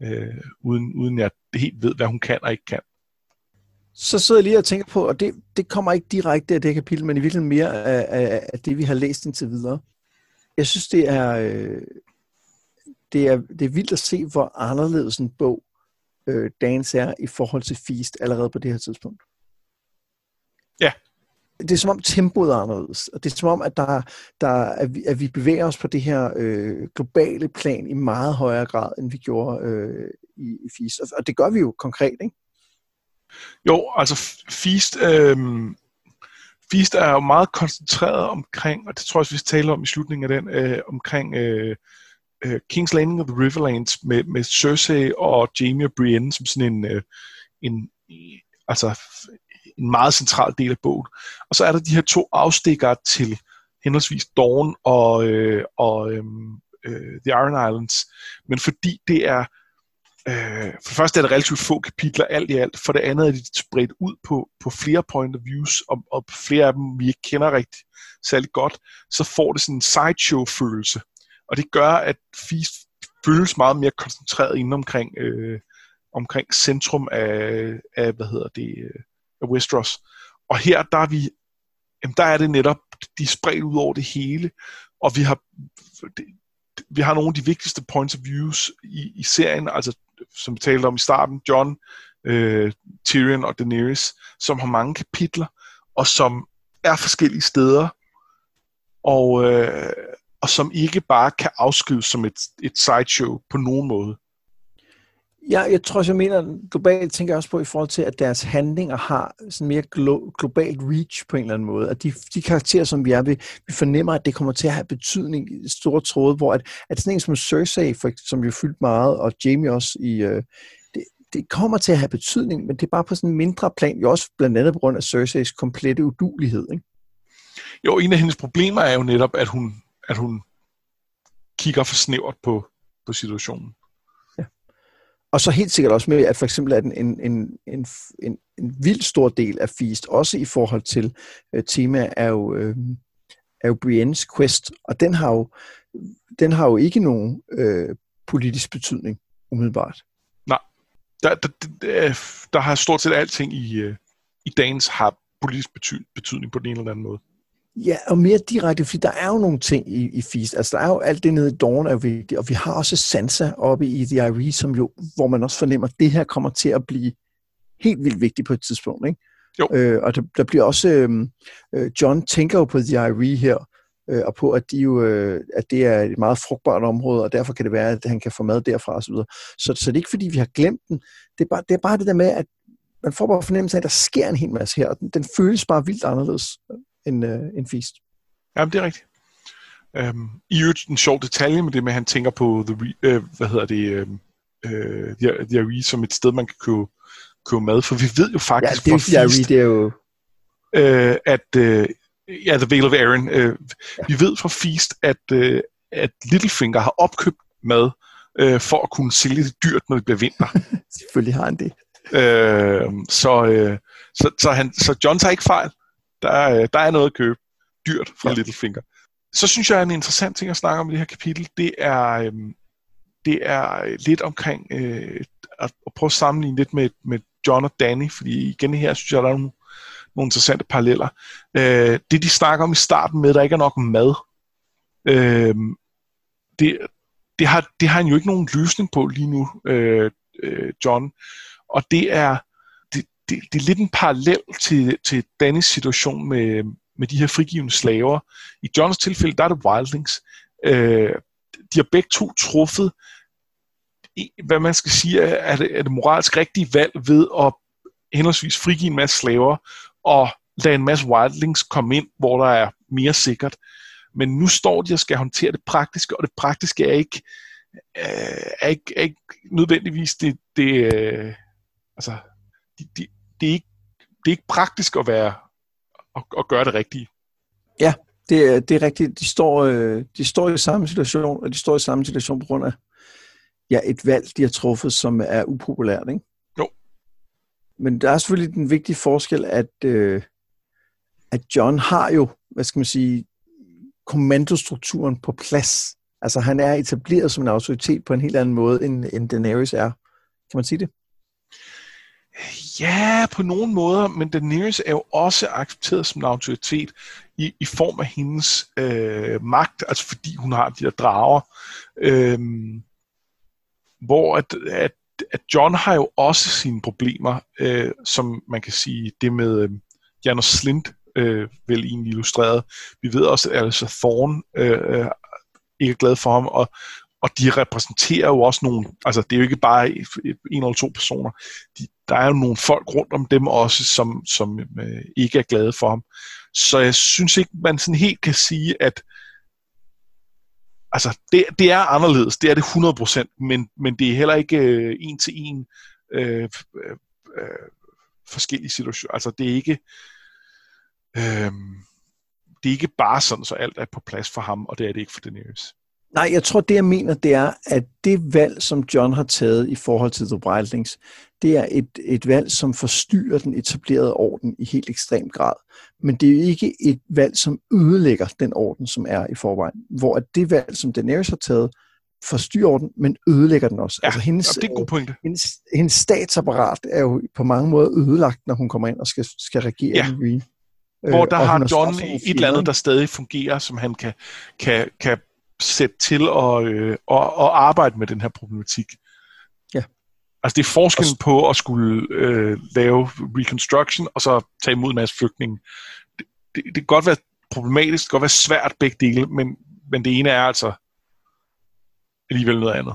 Speaker 2: øh, uden, uden jeg helt ved, hvad hun kan og ikke kan.
Speaker 1: Så sidder jeg lige og tænker på, og det, det kommer ikke direkte af det kapitel, men i virkeligheden mere af, af, af det, vi har læst indtil videre. Jeg synes, det er, øh, det er, det er vildt at se, hvor anderledes en bog øh, Dance er i forhold til Feast allerede på det her tidspunkt.
Speaker 2: Ja.
Speaker 1: Det er som om tempoet er anderledes, og det er som om, at, der, der, at, vi, at vi bevæger os på det her øh, globale plan i meget højere grad, end vi gjorde øh, i, i Feast. Og, og det gør vi jo konkret, ikke?
Speaker 2: Jo, altså FIST, øh, FIST er jo meget koncentreret omkring, og det tror jeg, vi taler om i slutningen af den, øh, omkring øh, øh, King's Landing of the Riverlands med, med Cersei og Jaime og Brienne som sådan en, øh, en altså en meget central del af bogen. Og så er der de her to afstikkere til henholdsvis Dawn og, øh, og øhm, øh, The Iron Islands. Men fordi det er øh, for det første er det relativt få kapitler alt i alt, for det andet er de spredt ud på, på flere point of views, og, og flere af dem vi ikke kender rigtig særlig godt, så får det sådan en sideshow-følelse. Og det gør, at Feast føles meget mere koncentreret inden omkring, øh, omkring centrum af, af, hvad hedder det, øh, af Westeros. Og her, der er vi, jamen, der er det netop, de er spredt ud over det hele, og vi har, det, vi har nogle af de vigtigste points of views i, i serien, altså som vi talte om i starten, John, øh, Tyrion og Daenerys, som har mange kapitler, og som er forskellige steder, og, øh, og som ikke bare kan afskrives som et, et sideshow på nogen måde.
Speaker 1: Ja, jeg tror, jeg mener, globalt tænker jeg også på i forhold til, at deres handlinger har sådan mere glo- globalt reach på en eller anden måde. At de, de karakterer, som vi er, vi, vi fornemmer, at det kommer til at have betydning i store tråde, hvor at, at sådan en som Cersei, for, som jo fyldt meget, og Jamie også i... Øh, det, det kommer til at have betydning, men det er bare på sådan en mindre plan, jo også blandt andet på grund af Cerseis komplette udulighed, ikke?
Speaker 2: Jo, en af hendes problemer er jo netop, at hun, at hun kigger for snævert på, på situationen.
Speaker 1: Og så helt sikkert også med, at for eksempel at en, en, en, en, en, en vild stor del af Feast, også i forhold til øh, tema, er jo, øh, er jo Briennes quest, og den har jo, den har jo ikke nogen øh, politisk betydning, umiddelbart.
Speaker 2: Nej, der, der, der, der har stort set alting i, øh, i dagens har politisk betydning på den ene eller anden måde.
Speaker 1: Ja, og mere direkte, fordi der er jo nogle ting i, i Feast. Altså, der er jo alt det nede i Dawn er vigtigt, og vi har også Sansa oppe i The Irie, som jo, hvor man også fornemmer, at det her kommer til at blive helt vildt vigtigt på et tidspunkt. Ikke?
Speaker 2: Jo.
Speaker 1: Øh, og der, der bliver også, øhm, øh, John tænker jo på The Irie her, øh, og på, at, de jo, øh, at det er et meget frugtbart område, og derfor kan det være, at han kan få mad derfra osv. Så, så, så det er ikke, fordi vi har glemt den. Det er bare det, er bare det der med, at man får bare fornemmelse af, at der sker en hel masse her, og den, den føles bare vildt anderledes en, øh, en feast.
Speaker 2: Jamen, det er rigtigt. Um, I øvrigt en sjov detalje med det med, at han tænker på the, øh, hvad hedder det, øh, the, the Aree som et sted, man kan købe, købe mad, for vi ved jo faktisk
Speaker 1: ja, det er jo, feast, det er jo...
Speaker 2: Øh, at øh, ja, The Veil of Aaron, øh, ja. vi ved fra Feast, at, øh, at Littlefinger har opkøbt mad øh, for at kunne sælge det dyrt, når det bliver vinter.
Speaker 1: Selvfølgelig har han det.
Speaker 2: Øh, så, øh, så, så, han, så John tager ikke fejl. Der, øh, der er noget at købe dyrt fra ja. Littlefinger. Så synes jeg, at en interessant ting at snakke om i det her kapitel, det er, øh, det er lidt omkring øh, at, at prøve at sammenligne lidt med, med John og Danny, fordi igen her synes jeg, der er nogle, nogle interessante paralleller. Øh, det de snakker om i starten med, at der ikke er nok mad, øh, det, det, har, det har han jo ikke nogen løsning på lige nu, øh, øh, John. Og det er, det, det, er lidt en parallel til, til Dannys situation med, med de her frigivende slaver. I Johns tilfælde, der er det Wildlings. Øh, de har begge to truffet, hvad man skal sige, er det, er det moralsk rigtige valg ved at henholdsvis frigive en masse slaver og lade en masse Wildlings komme ind, hvor der er mere sikkert. Men nu står de og skal håndtere det praktiske, og det praktiske er ikke, øh, er ikke, er ikke nødvendigvis det, det øh, altså, de, de, det, er ikke, det er ikke praktisk at være at, at gøre det rigtige.
Speaker 1: Ja, det, er, det er rigtigt. De står, øh, de står i samme situation, og de står i samme situation på grund af ja, et valg, de har truffet, som er upopulært. Ikke?
Speaker 2: Jo.
Speaker 1: Men der er selvfølgelig den vigtige forskel, at, øh, at John har jo, hvad skal man sige, kommandostrukturen på plads. Altså han er etableret som en autoritet på en helt anden måde, end, end Daenerys er. Kan man sige det?
Speaker 2: Ja, på nogle måder, men Daenerys er jo også accepteret som en autoritet i, i form af hendes øh, magt, altså fordi hun har de der drager. Øh, hvor at, at, at John har jo også sine problemer, øh, som man kan sige, det med øh, Janus Slint øh, vel egentlig illustreret. Vi ved også, at altså Thorne øh, øh, ikke er glad for ham, og, og de repræsenterer jo også nogle, altså det er jo ikke bare en eller to personer, de, der er jo nogle folk rundt om dem også, som, som øh, ikke er glade for ham. Så jeg synes ikke, man sådan helt kan sige, at altså, det, det er anderledes, det er det 100%, men, men det er heller ikke øh, en til en øh, øh, øh, forskellige situationer. Altså, det er ikke øh, det er ikke bare sådan, så alt er på plads for ham, og det er det ikke for Daenerys.
Speaker 1: Nej, jeg tror, det jeg mener, det er, at det valg, som John har taget i forhold til The Wildlings, det er et, et valg, som forstyrrer den etablerede orden i helt ekstrem grad. Men det er jo ikke et valg, som ødelægger den orden, som er i forvejen. Hvor at det valg, som Daenerys har taget, forstyrrer orden, men ødelægger den også.
Speaker 2: Ja, altså hendes, det er en god pointe.
Speaker 1: Hendes, hendes statsapparat er jo på mange måder ødelagt, når hun kommer ind og skal, skal regere
Speaker 2: ja.
Speaker 1: i
Speaker 2: Hvor der øh, har John et eller andet, der stadig fungerer, som han kan, kan, kan sætte til at, øh, at, at arbejde med den her problematik.
Speaker 1: Ja.
Speaker 2: Altså det er forskellen på at skulle øh, lave reconstruction, og så tage imod en masse flygtninge. Det, det, det kan godt være problematisk, det kan godt være svært begge dele, men, men det ene er altså alligevel noget andet.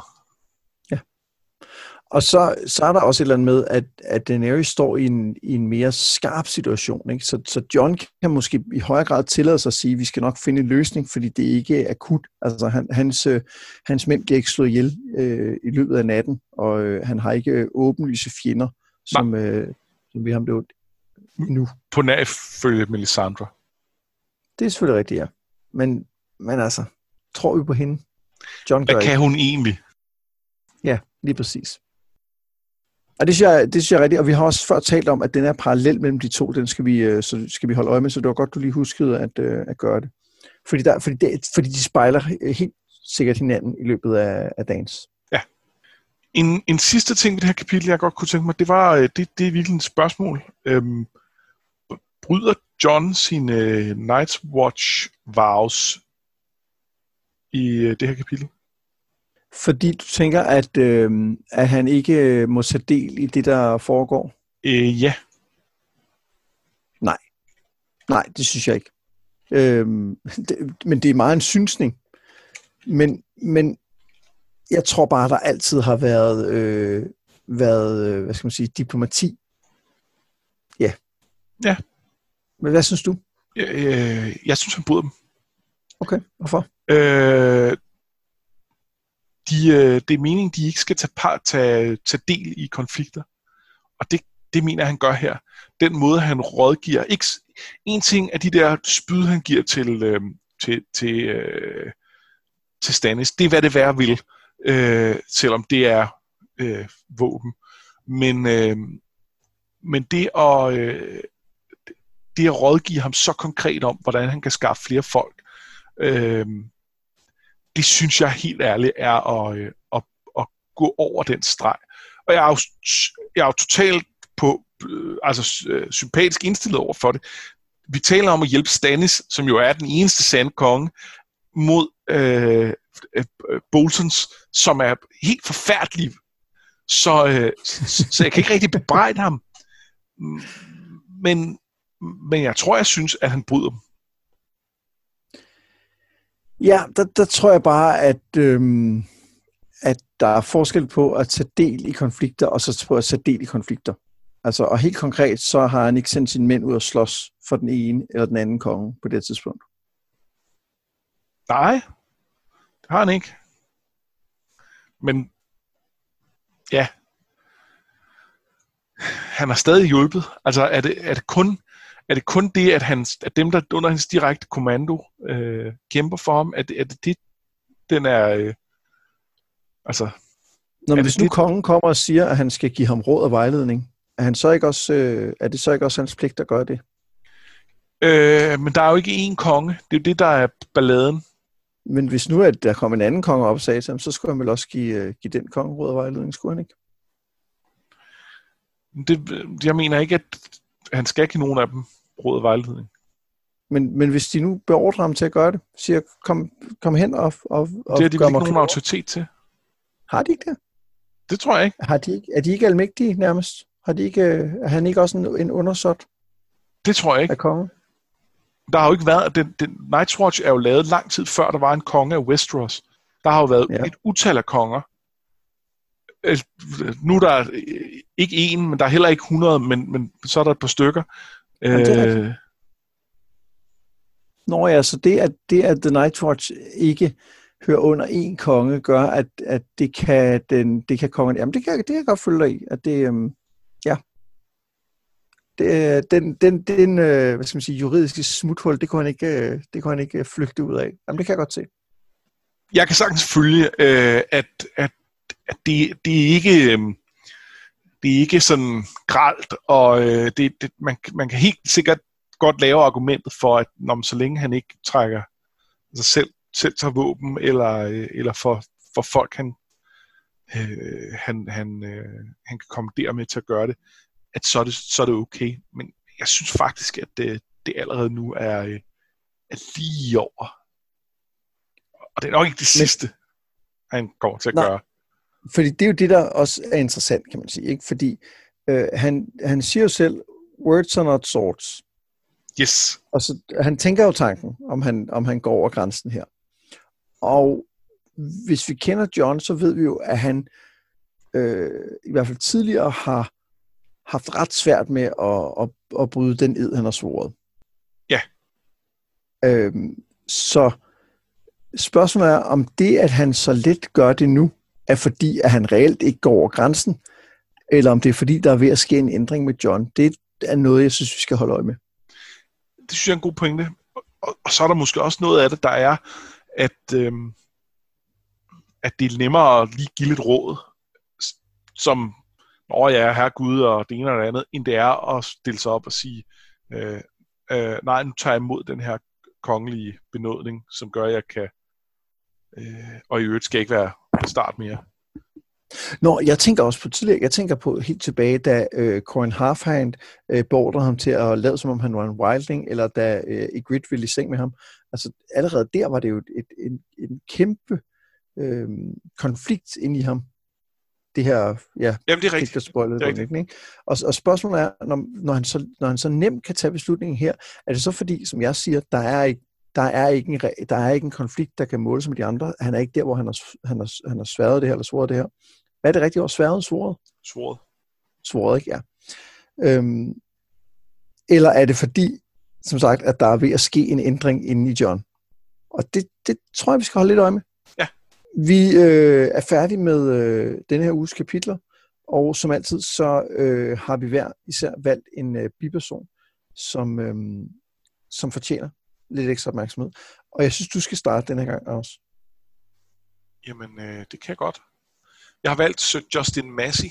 Speaker 1: Og så, så er der også et eller andet med, at, at Daenerys står i en, i en mere skarp situation. Ikke? Så, så John kan måske i højere grad tillade sig at sige, at vi skal nok finde en løsning, fordi det ikke er akut. Altså han, hans, øh, hans mænd bliver ikke slået ihjel øh, i løbet af natten, og øh, han har ikke åbenlyse fjender, som, øh, som vi har det nu.
Speaker 2: På nær følge Melisandre.
Speaker 1: Det er selvfølgelig rigtigt, ja. Men, men altså, tror vi på hende?
Speaker 2: John Hvad kan ikke. hun egentlig?
Speaker 1: Ja, lige præcis. Og det synes, jeg, det synes jeg er rigtigt, og vi har også før talt om, at den er parallel mellem de to, den skal vi, øh, så skal vi holde øje med, så det var godt, du lige huskede at, øh, at gøre det. Fordi, der, fordi, det, fordi de spejler helt sikkert hinanden i løbet af, af dagens.
Speaker 2: Ja. En, en sidste ting i det her kapitel, jeg godt kunne tænke mig, det var, øh, det, det er virkelig et spørgsmål. Øhm, bryder John sine Night's Watch vows i det her kapitel?
Speaker 1: Fordi du tænker, at, øh, at han ikke må tage del i det, der foregår?
Speaker 2: Øh, ja.
Speaker 1: Nej. Nej, det synes jeg ikke. Øh, det, men det er meget en synsning. Men, men jeg tror bare, der altid har været, øh, været øh, hvad skal man sige, diplomati. Ja.
Speaker 2: Ja.
Speaker 1: Men hvad synes du?
Speaker 2: Øh, jeg synes, han bryder dem.
Speaker 1: Okay, hvorfor?
Speaker 2: Øh, de, øh, det er meningen, de ikke skal tage, part, tage, tage del i konflikter. Og det, det mener han gør her. Den måde, han rådgiver. Ikke, en ting er de der spyd, han giver til, øh, til, til, øh, til Stannis. Det er, hvad det værre vil, øh, selvom det er øh, våben. Men, øh, men det at, øh, det at rådgive ham så konkret om, hvordan han kan skaffe flere folk, øh, det synes jeg helt ærligt er at, øh, at, at gå over den streg. Og jeg er jo, jeg er jo totalt på, øh, altså, øh, sympatisk indstillet over for det. Vi taler om at hjælpe Stannis, som jo er den eneste sande konge, mod øh, Boltons, som er helt forfærdelig. Så, øh, så jeg kan ikke rigtig bebrejde ham. Men, men jeg tror, jeg synes, at han bryder dem.
Speaker 1: Ja, der, der tror jeg bare, at, øhm, at der er forskel på at tage del i konflikter, og så på at tage del i konflikter. Altså, og helt konkret, så har han ikke sendt sine mænd ud og slås for den ene eller den anden konge på det tidspunkt.
Speaker 2: Nej, det har han ikke. Men ja, han har stadig hjulpet. Altså er det, er det kun er det kun det, at, han, at dem, der under hans direkte kommando øh, kæmper for ham, er det, er det det, den er... Øh, altså...
Speaker 1: Når,
Speaker 2: er
Speaker 1: hvis
Speaker 2: det
Speaker 1: nu kongen kommer og siger, at han skal give ham råd og vejledning, er, han så ikke også, øh, er det så ikke også hans pligt at gøre det?
Speaker 2: Øh, men der er jo ikke én konge. Det er jo det, der er balladen.
Speaker 1: Men hvis nu at der kom en anden konge op og sagde til ham, så skulle han vel også give, øh, give den konge råd og vejledning, skulle han ikke?
Speaker 2: Det, jeg mener ikke, at han skal give nogen af dem råd og vejledning.
Speaker 1: Men, men hvis de nu beordrer ham til at gøre det, siger, kom, kom hen og, og, og
Speaker 2: Det har de ikke nogen autoritet til.
Speaker 1: Har de ikke det?
Speaker 2: Det tror jeg ikke.
Speaker 1: Har de ikke? Er de ikke almægtige nærmest? Har de ikke, er han ikke også en, en undersåt
Speaker 2: Det tror jeg ikke.
Speaker 1: af kongen?
Speaker 2: Der har jo ikke været... Den, den, Night's Watch er jo lavet lang tid før, der var en konge af Westeros. Der har jo været
Speaker 1: ja.
Speaker 2: et utal af konger. Øh, Nu er der øh, ikke én, men der er heller ikke 100, men, men så er der et par stykker.
Speaker 1: Jamen, det er
Speaker 2: Øh,
Speaker 1: Nå ja, så det at, det at The Night Watch ikke hører under en konge, gør, at, at det kan den, det kan kongen... Jamen, det kan, det kan jeg godt følge dig i. At det, øhm, ja. Det, den, den, den øh, hvad skal man sige, juridiske smuthul, det kunne han ikke, øh, det kunne han ikke øh, flygte ud af. Jamen, det kan jeg godt se.
Speaker 2: jeg kan sagtens følge, øh, at, at, at det, det er ikke... Øh, det er ikke sådan gralt, og øh, det, det, man, man kan helt sikkert godt lave argumentet for, at når man, så længe han ikke trækker altså selv, selv tager våben, eller, øh, eller for, for folk, han, øh, han, han, øh, han kan komme der med til at gøre det, at så er det, så er det okay. Men jeg synes faktisk, at det, det allerede nu er, øh, er lige over. Og det er nok ikke det sidste, han kommer til at
Speaker 1: Nej.
Speaker 2: gøre.
Speaker 1: Fordi det er jo det, der også er interessant, kan man sige. Ikke? Fordi øh, han, han siger jo selv, words are not swords.
Speaker 2: Yes.
Speaker 1: Og så, han tænker jo tanken, om han, om han går over grænsen her. Og hvis vi kender John, så ved vi jo, at han øh, i hvert fald tidligere har haft ret svært med at, at, at bryde den ed, han har svoret.
Speaker 2: Ja.
Speaker 1: Øhm, så spørgsmålet er, om det, at han så let gør det nu, er fordi, at han reelt ikke går over grænsen, eller om det er fordi, der er ved at ske en ændring med John. Det er noget, jeg synes, vi skal holde øje med.
Speaker 2: det synes jeg er en god pointe. Og, og så er der måske også noget af det, der er, at, øhm, at det er nemmere at lige give lidt råd, som, når jeg er her Gud og det ene og det andet, end det er at stille sig op og sige, øh, øh, nej, nu tager jeg imod den her kongelige benådning, som gør, at jeg kan, øh, og i øvrigt skal jeg ikke være start mere.
Speaker 1: Nå, jeg tænker også på tidligere, jeg tænker på helt tilbage, da øh, Corin Halfhand øh, beordrede ham til at lade, som om han var en wildling, eller da øh, Ygritte ville i seng med ham. Altså allerede der var det jo et, en, en kæmpe øh, konflikt ind i ham. Det her, ja,
Speaker 2: Jamen, det er rigtigt. Det er
Speaker 1: den, ikke? ikke? Og, og spørgsmålet er, når, når, han så, når han så nemt kan tage beslutningen her, er det så fordi, som jeg siger, der er ikke der er, ikke en, der er ikke en konflikt, der kan måles med de andre. Han er ikke der, hvor han har, han har, han har sværet det her, eller svoret det her. Hvad er det rigtige ord? Sværet, svoret?
Speaker 2: Svoret.
Speaker 1: Svoret, ikke? Ja. Øhm, eller er det fordi, som sagt, at der er ved at ske en ændring inde i John? Og det, det tror jeg, vi skal holde lidt øje med.
Speaker 2: Ja.
Speaker 1: Vi øh, er færdige med øh, denne her uges kapitler, og som altid, så øh, har vi hver især valgt en øh, biperson, som, øh, som fortjener lidt ekstra opmærksomhed. Og jeg synes, du skal starte den her gang også.
Speaker 2: Jamen, øh, det kan jeg godt. Jeg har valgt Sir Justin Massey.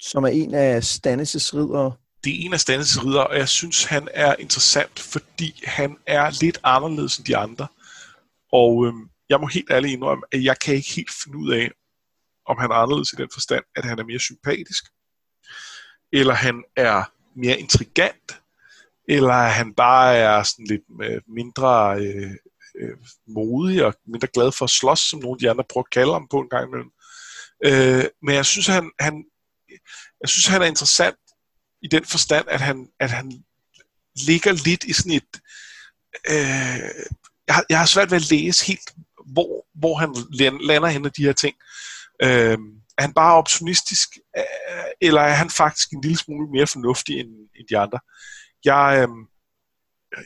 Speaker 1: Som er en af Stannis' ridere.
Speaker 2: det er en af Stannis' ridder, og jeg synes, han er interessant, fordi han er lidt anderledes end de andre. Og øhm, jeg må helt ærligt indrømme, at jeg kan ikke helt finde ud af, om han er anderledes i den forstand, at han er mere sympatisk, eller han er mere intrigant, eller at han bare er sådan lidt øh, mindre øh, øh, modig og mindre glad for at slås, som nogle af de andre prøver at kalde ham på en gang imellem. Øh, men jeg synes, han, han, jeg synes, han er interessant i den forstand, at han, at han ligger lidt i sådan et... Øh, jeg, har, jeg har svært ved at læse helt, hvor, hvor han lander henne af de her ting. Øh, er han bare optimistisk, øh, eller er han faktisk en lille smule mere fornuftig end, end de andre? Jeg, øh,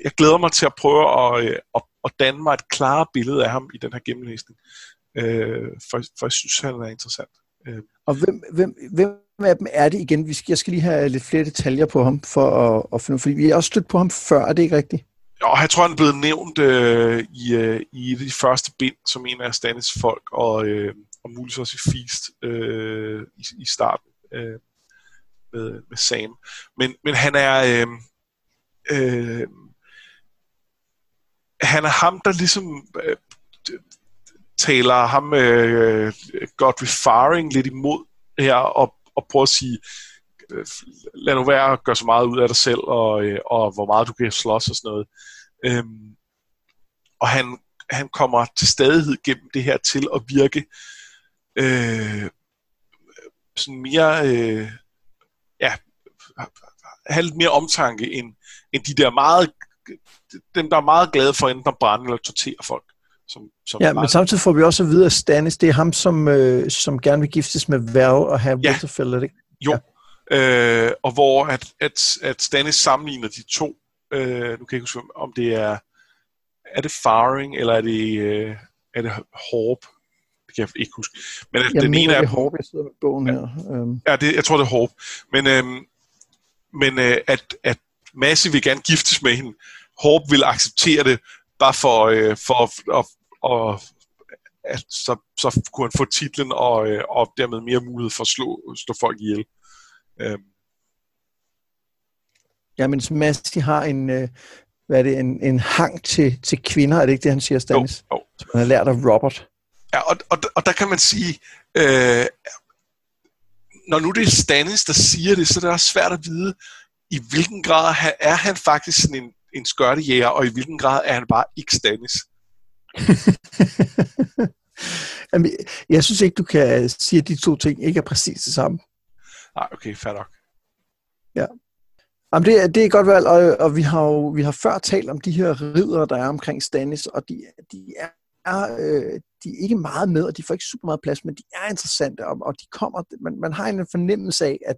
Speaker 2: jeg glæder mig til at prøve at, øh, at, at danne mig et klare billede af ham i den her gennemlæsning, øh, for, for jeg synes, han er interessant.
Speaker 1: Øh. Og hvem, hvem, hvem af dem er det igen? Vi skal, jeg skal lige have lidt flere detaljer på ham, for at, at finde fordi vi har også stødt på ham før, er det ikke rigtigt?
Speaker 2: Ja, jeg tror, han er blevet nævnt øh, i, øh, i de første bind som en af Stannis folk, og, øh, og muligvis også i Feast øh, i, i starten øh, med, med Sam. Men, men han er... Øh, øh, han er ham, der ligesom øh, taler ham øh, øh, Godfrey Faring lidt imod her, og, og prøver at sige, øh, lad nu være at gøre så meget ud af dig selv, og, øh, og hvor meget du kan slås og sådan noget. Øhm, og han, han kommer til stadighed gennem det her til at virke øh, sådan mere, øh, ja, have lidt mere omtanke end, end de der meget, dem der er meget glade for enten at brænde eller tortere folk.
Speaker 1: Som, som ja, men samtidig får vi også at vide, at Stannis, det er ham, som, øh, som gerne vil giftes med Val og have ja. Winterfell, er det ikke?
Speaker 2: Jo, ja. øh, og hvor at, at, at Stannis sammenligner de to, øh, nu kan jeg ikke huske, om det er, er det Faring, eller er det, øh, er det Horb? Det kan jeg ikke huske.
Speaker 1: Men at jeg den mener, ene er, er Horb, jeg sidder med bogen ja, her.
Speaker 2: Um. Ja, det, jeg tror, det er Horb. Men, øh, men øh, at, at Massey vil gerne giftes med hende, Horb vil acceptere det, bare for, øh, for at, og, at så, så kunne han få titlen og, øh, og dermed mere mulighed for at slå, slå folk ihjel. Øhm.
Speaker 1: Ja, men Masti har en, øh, hvad er det, en, en hang til, til kvinder, er det ikke det, han siger, Stanis? Jo, jo. Som han har lært af Robert.
Speaker 2: Ja, og, og, og der kan man sige, øh, når nu det er Stanis, der siger det, så er det også svært at vide, i hvilken grad er han faktisk sådan en en skørtejæger, og i hvilken grad er han bare ikke Stannis?
Speaker 1: Jamen, jeg synes ikke, du kan sige, at de to ting ikke er præcis det samme.
Speaker 2: Nej, okay, fair nok.
Speaker 1: Ja. Jamen, det, er, det er godt valg, og, og vi har jo vi har før talt om de her ridere, der er omkring Stannis, og de, de er er, øh, de er ikke meget med, og de får ikke super meget plads, men de er interessante, og, og de kommer, man, man har en fornemmelse af, at,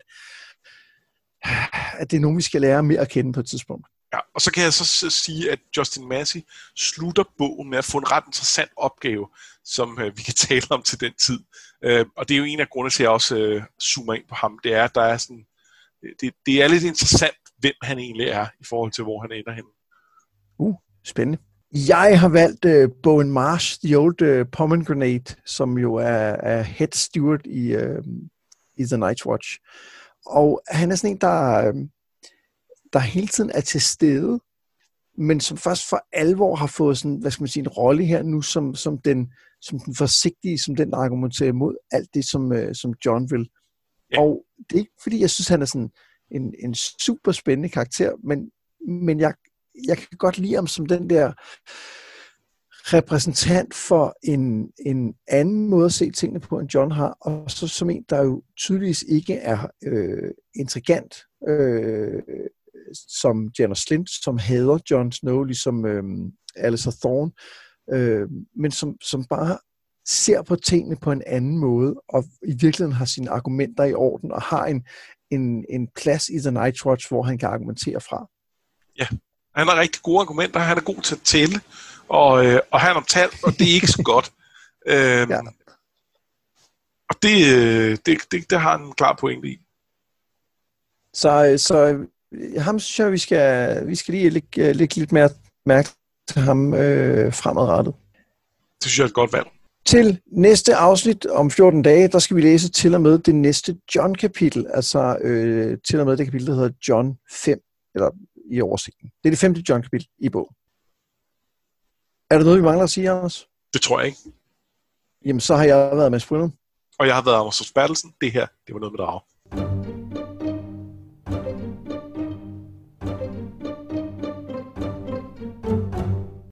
Speaker 1: at det er nogen, vi skal lære mere at kende på et tidspunkt.
Speaker 2: Ja, og så kan jeg så sige, at Justin Massey slutter bogen med at få en ret interessant opgave, som øh, vi kan tale om til den tid. Øh, og det er jo en af grundene til, at jeg også øh, zoomer ind på ham. Det er, at der er sådan, det, det er lidt interessant, hvem han egentlig er, i forhold til, hvor han ender hen.
Speaker 1: Uh, spændende. Jeg har valgt uh, Bowen Marsh, The Old uh, Pomegranate, som jo er, er head steward i, uh, i The Night's Watch. Og han er sådan en, der... Uh, der hele tiden er til stede, men som først for alvor har fået sådan, hvad skal man sige, en rolle her nu, som, som, den, som den forsigtige, som den, der argumenterer imod alt det, som, øh, som John vil. Ja. Og det er ikke, fordi jeg synes, han er sådan en, en super spændende karakter, men, men jeg, jeg kan godt lide ham som den der repræsentant for en, en anden måde at se tingene på, end John har, og så som en, der jo tydeligvis ikke er øh, intrigant, øh, som Jenna Slint, som hader Jon Snow, ligesom øh, Alistair Thorne, øh, men som, som bare ser på tingene på en anden måde, og i virkeligheden har sine argumenter i orden, og har en, en, en plads i The Night Watch, hvor han kan argumentere fra.
Speaker 2: Ja, han har rigtig gode argumenter, han er god til at tælle, og, øh, og han har talt, og det er ikke så godt. øhm, ja. Og det, øh, det, det, det har han en klar pointe i.
Speaker 1: Så, så ham synes jeg, vi skal, vi skal lige lægge, lægge lidt mere mærke til ham øh, fremadrettet.
Speaker 2: Det synes jeg er et godt valg.
Speaker 1: Til næste afsnit om 14 dage, der skal vi læse til og med det næste John-kapitel, altså øh, til og med det kapitel, der hedder John 5, eller i oversigten. Det er det femte John-kapitel i bogen. Er der noget, vi mangler at sige, Anders?
Speaker 2: Det tror jeg ikke.
Speaker 1: Jamen, så har jeg været med Spryndum.
Speaker 2: Og jeg har været Anders Bertelsen. Det her, det var noget med drage.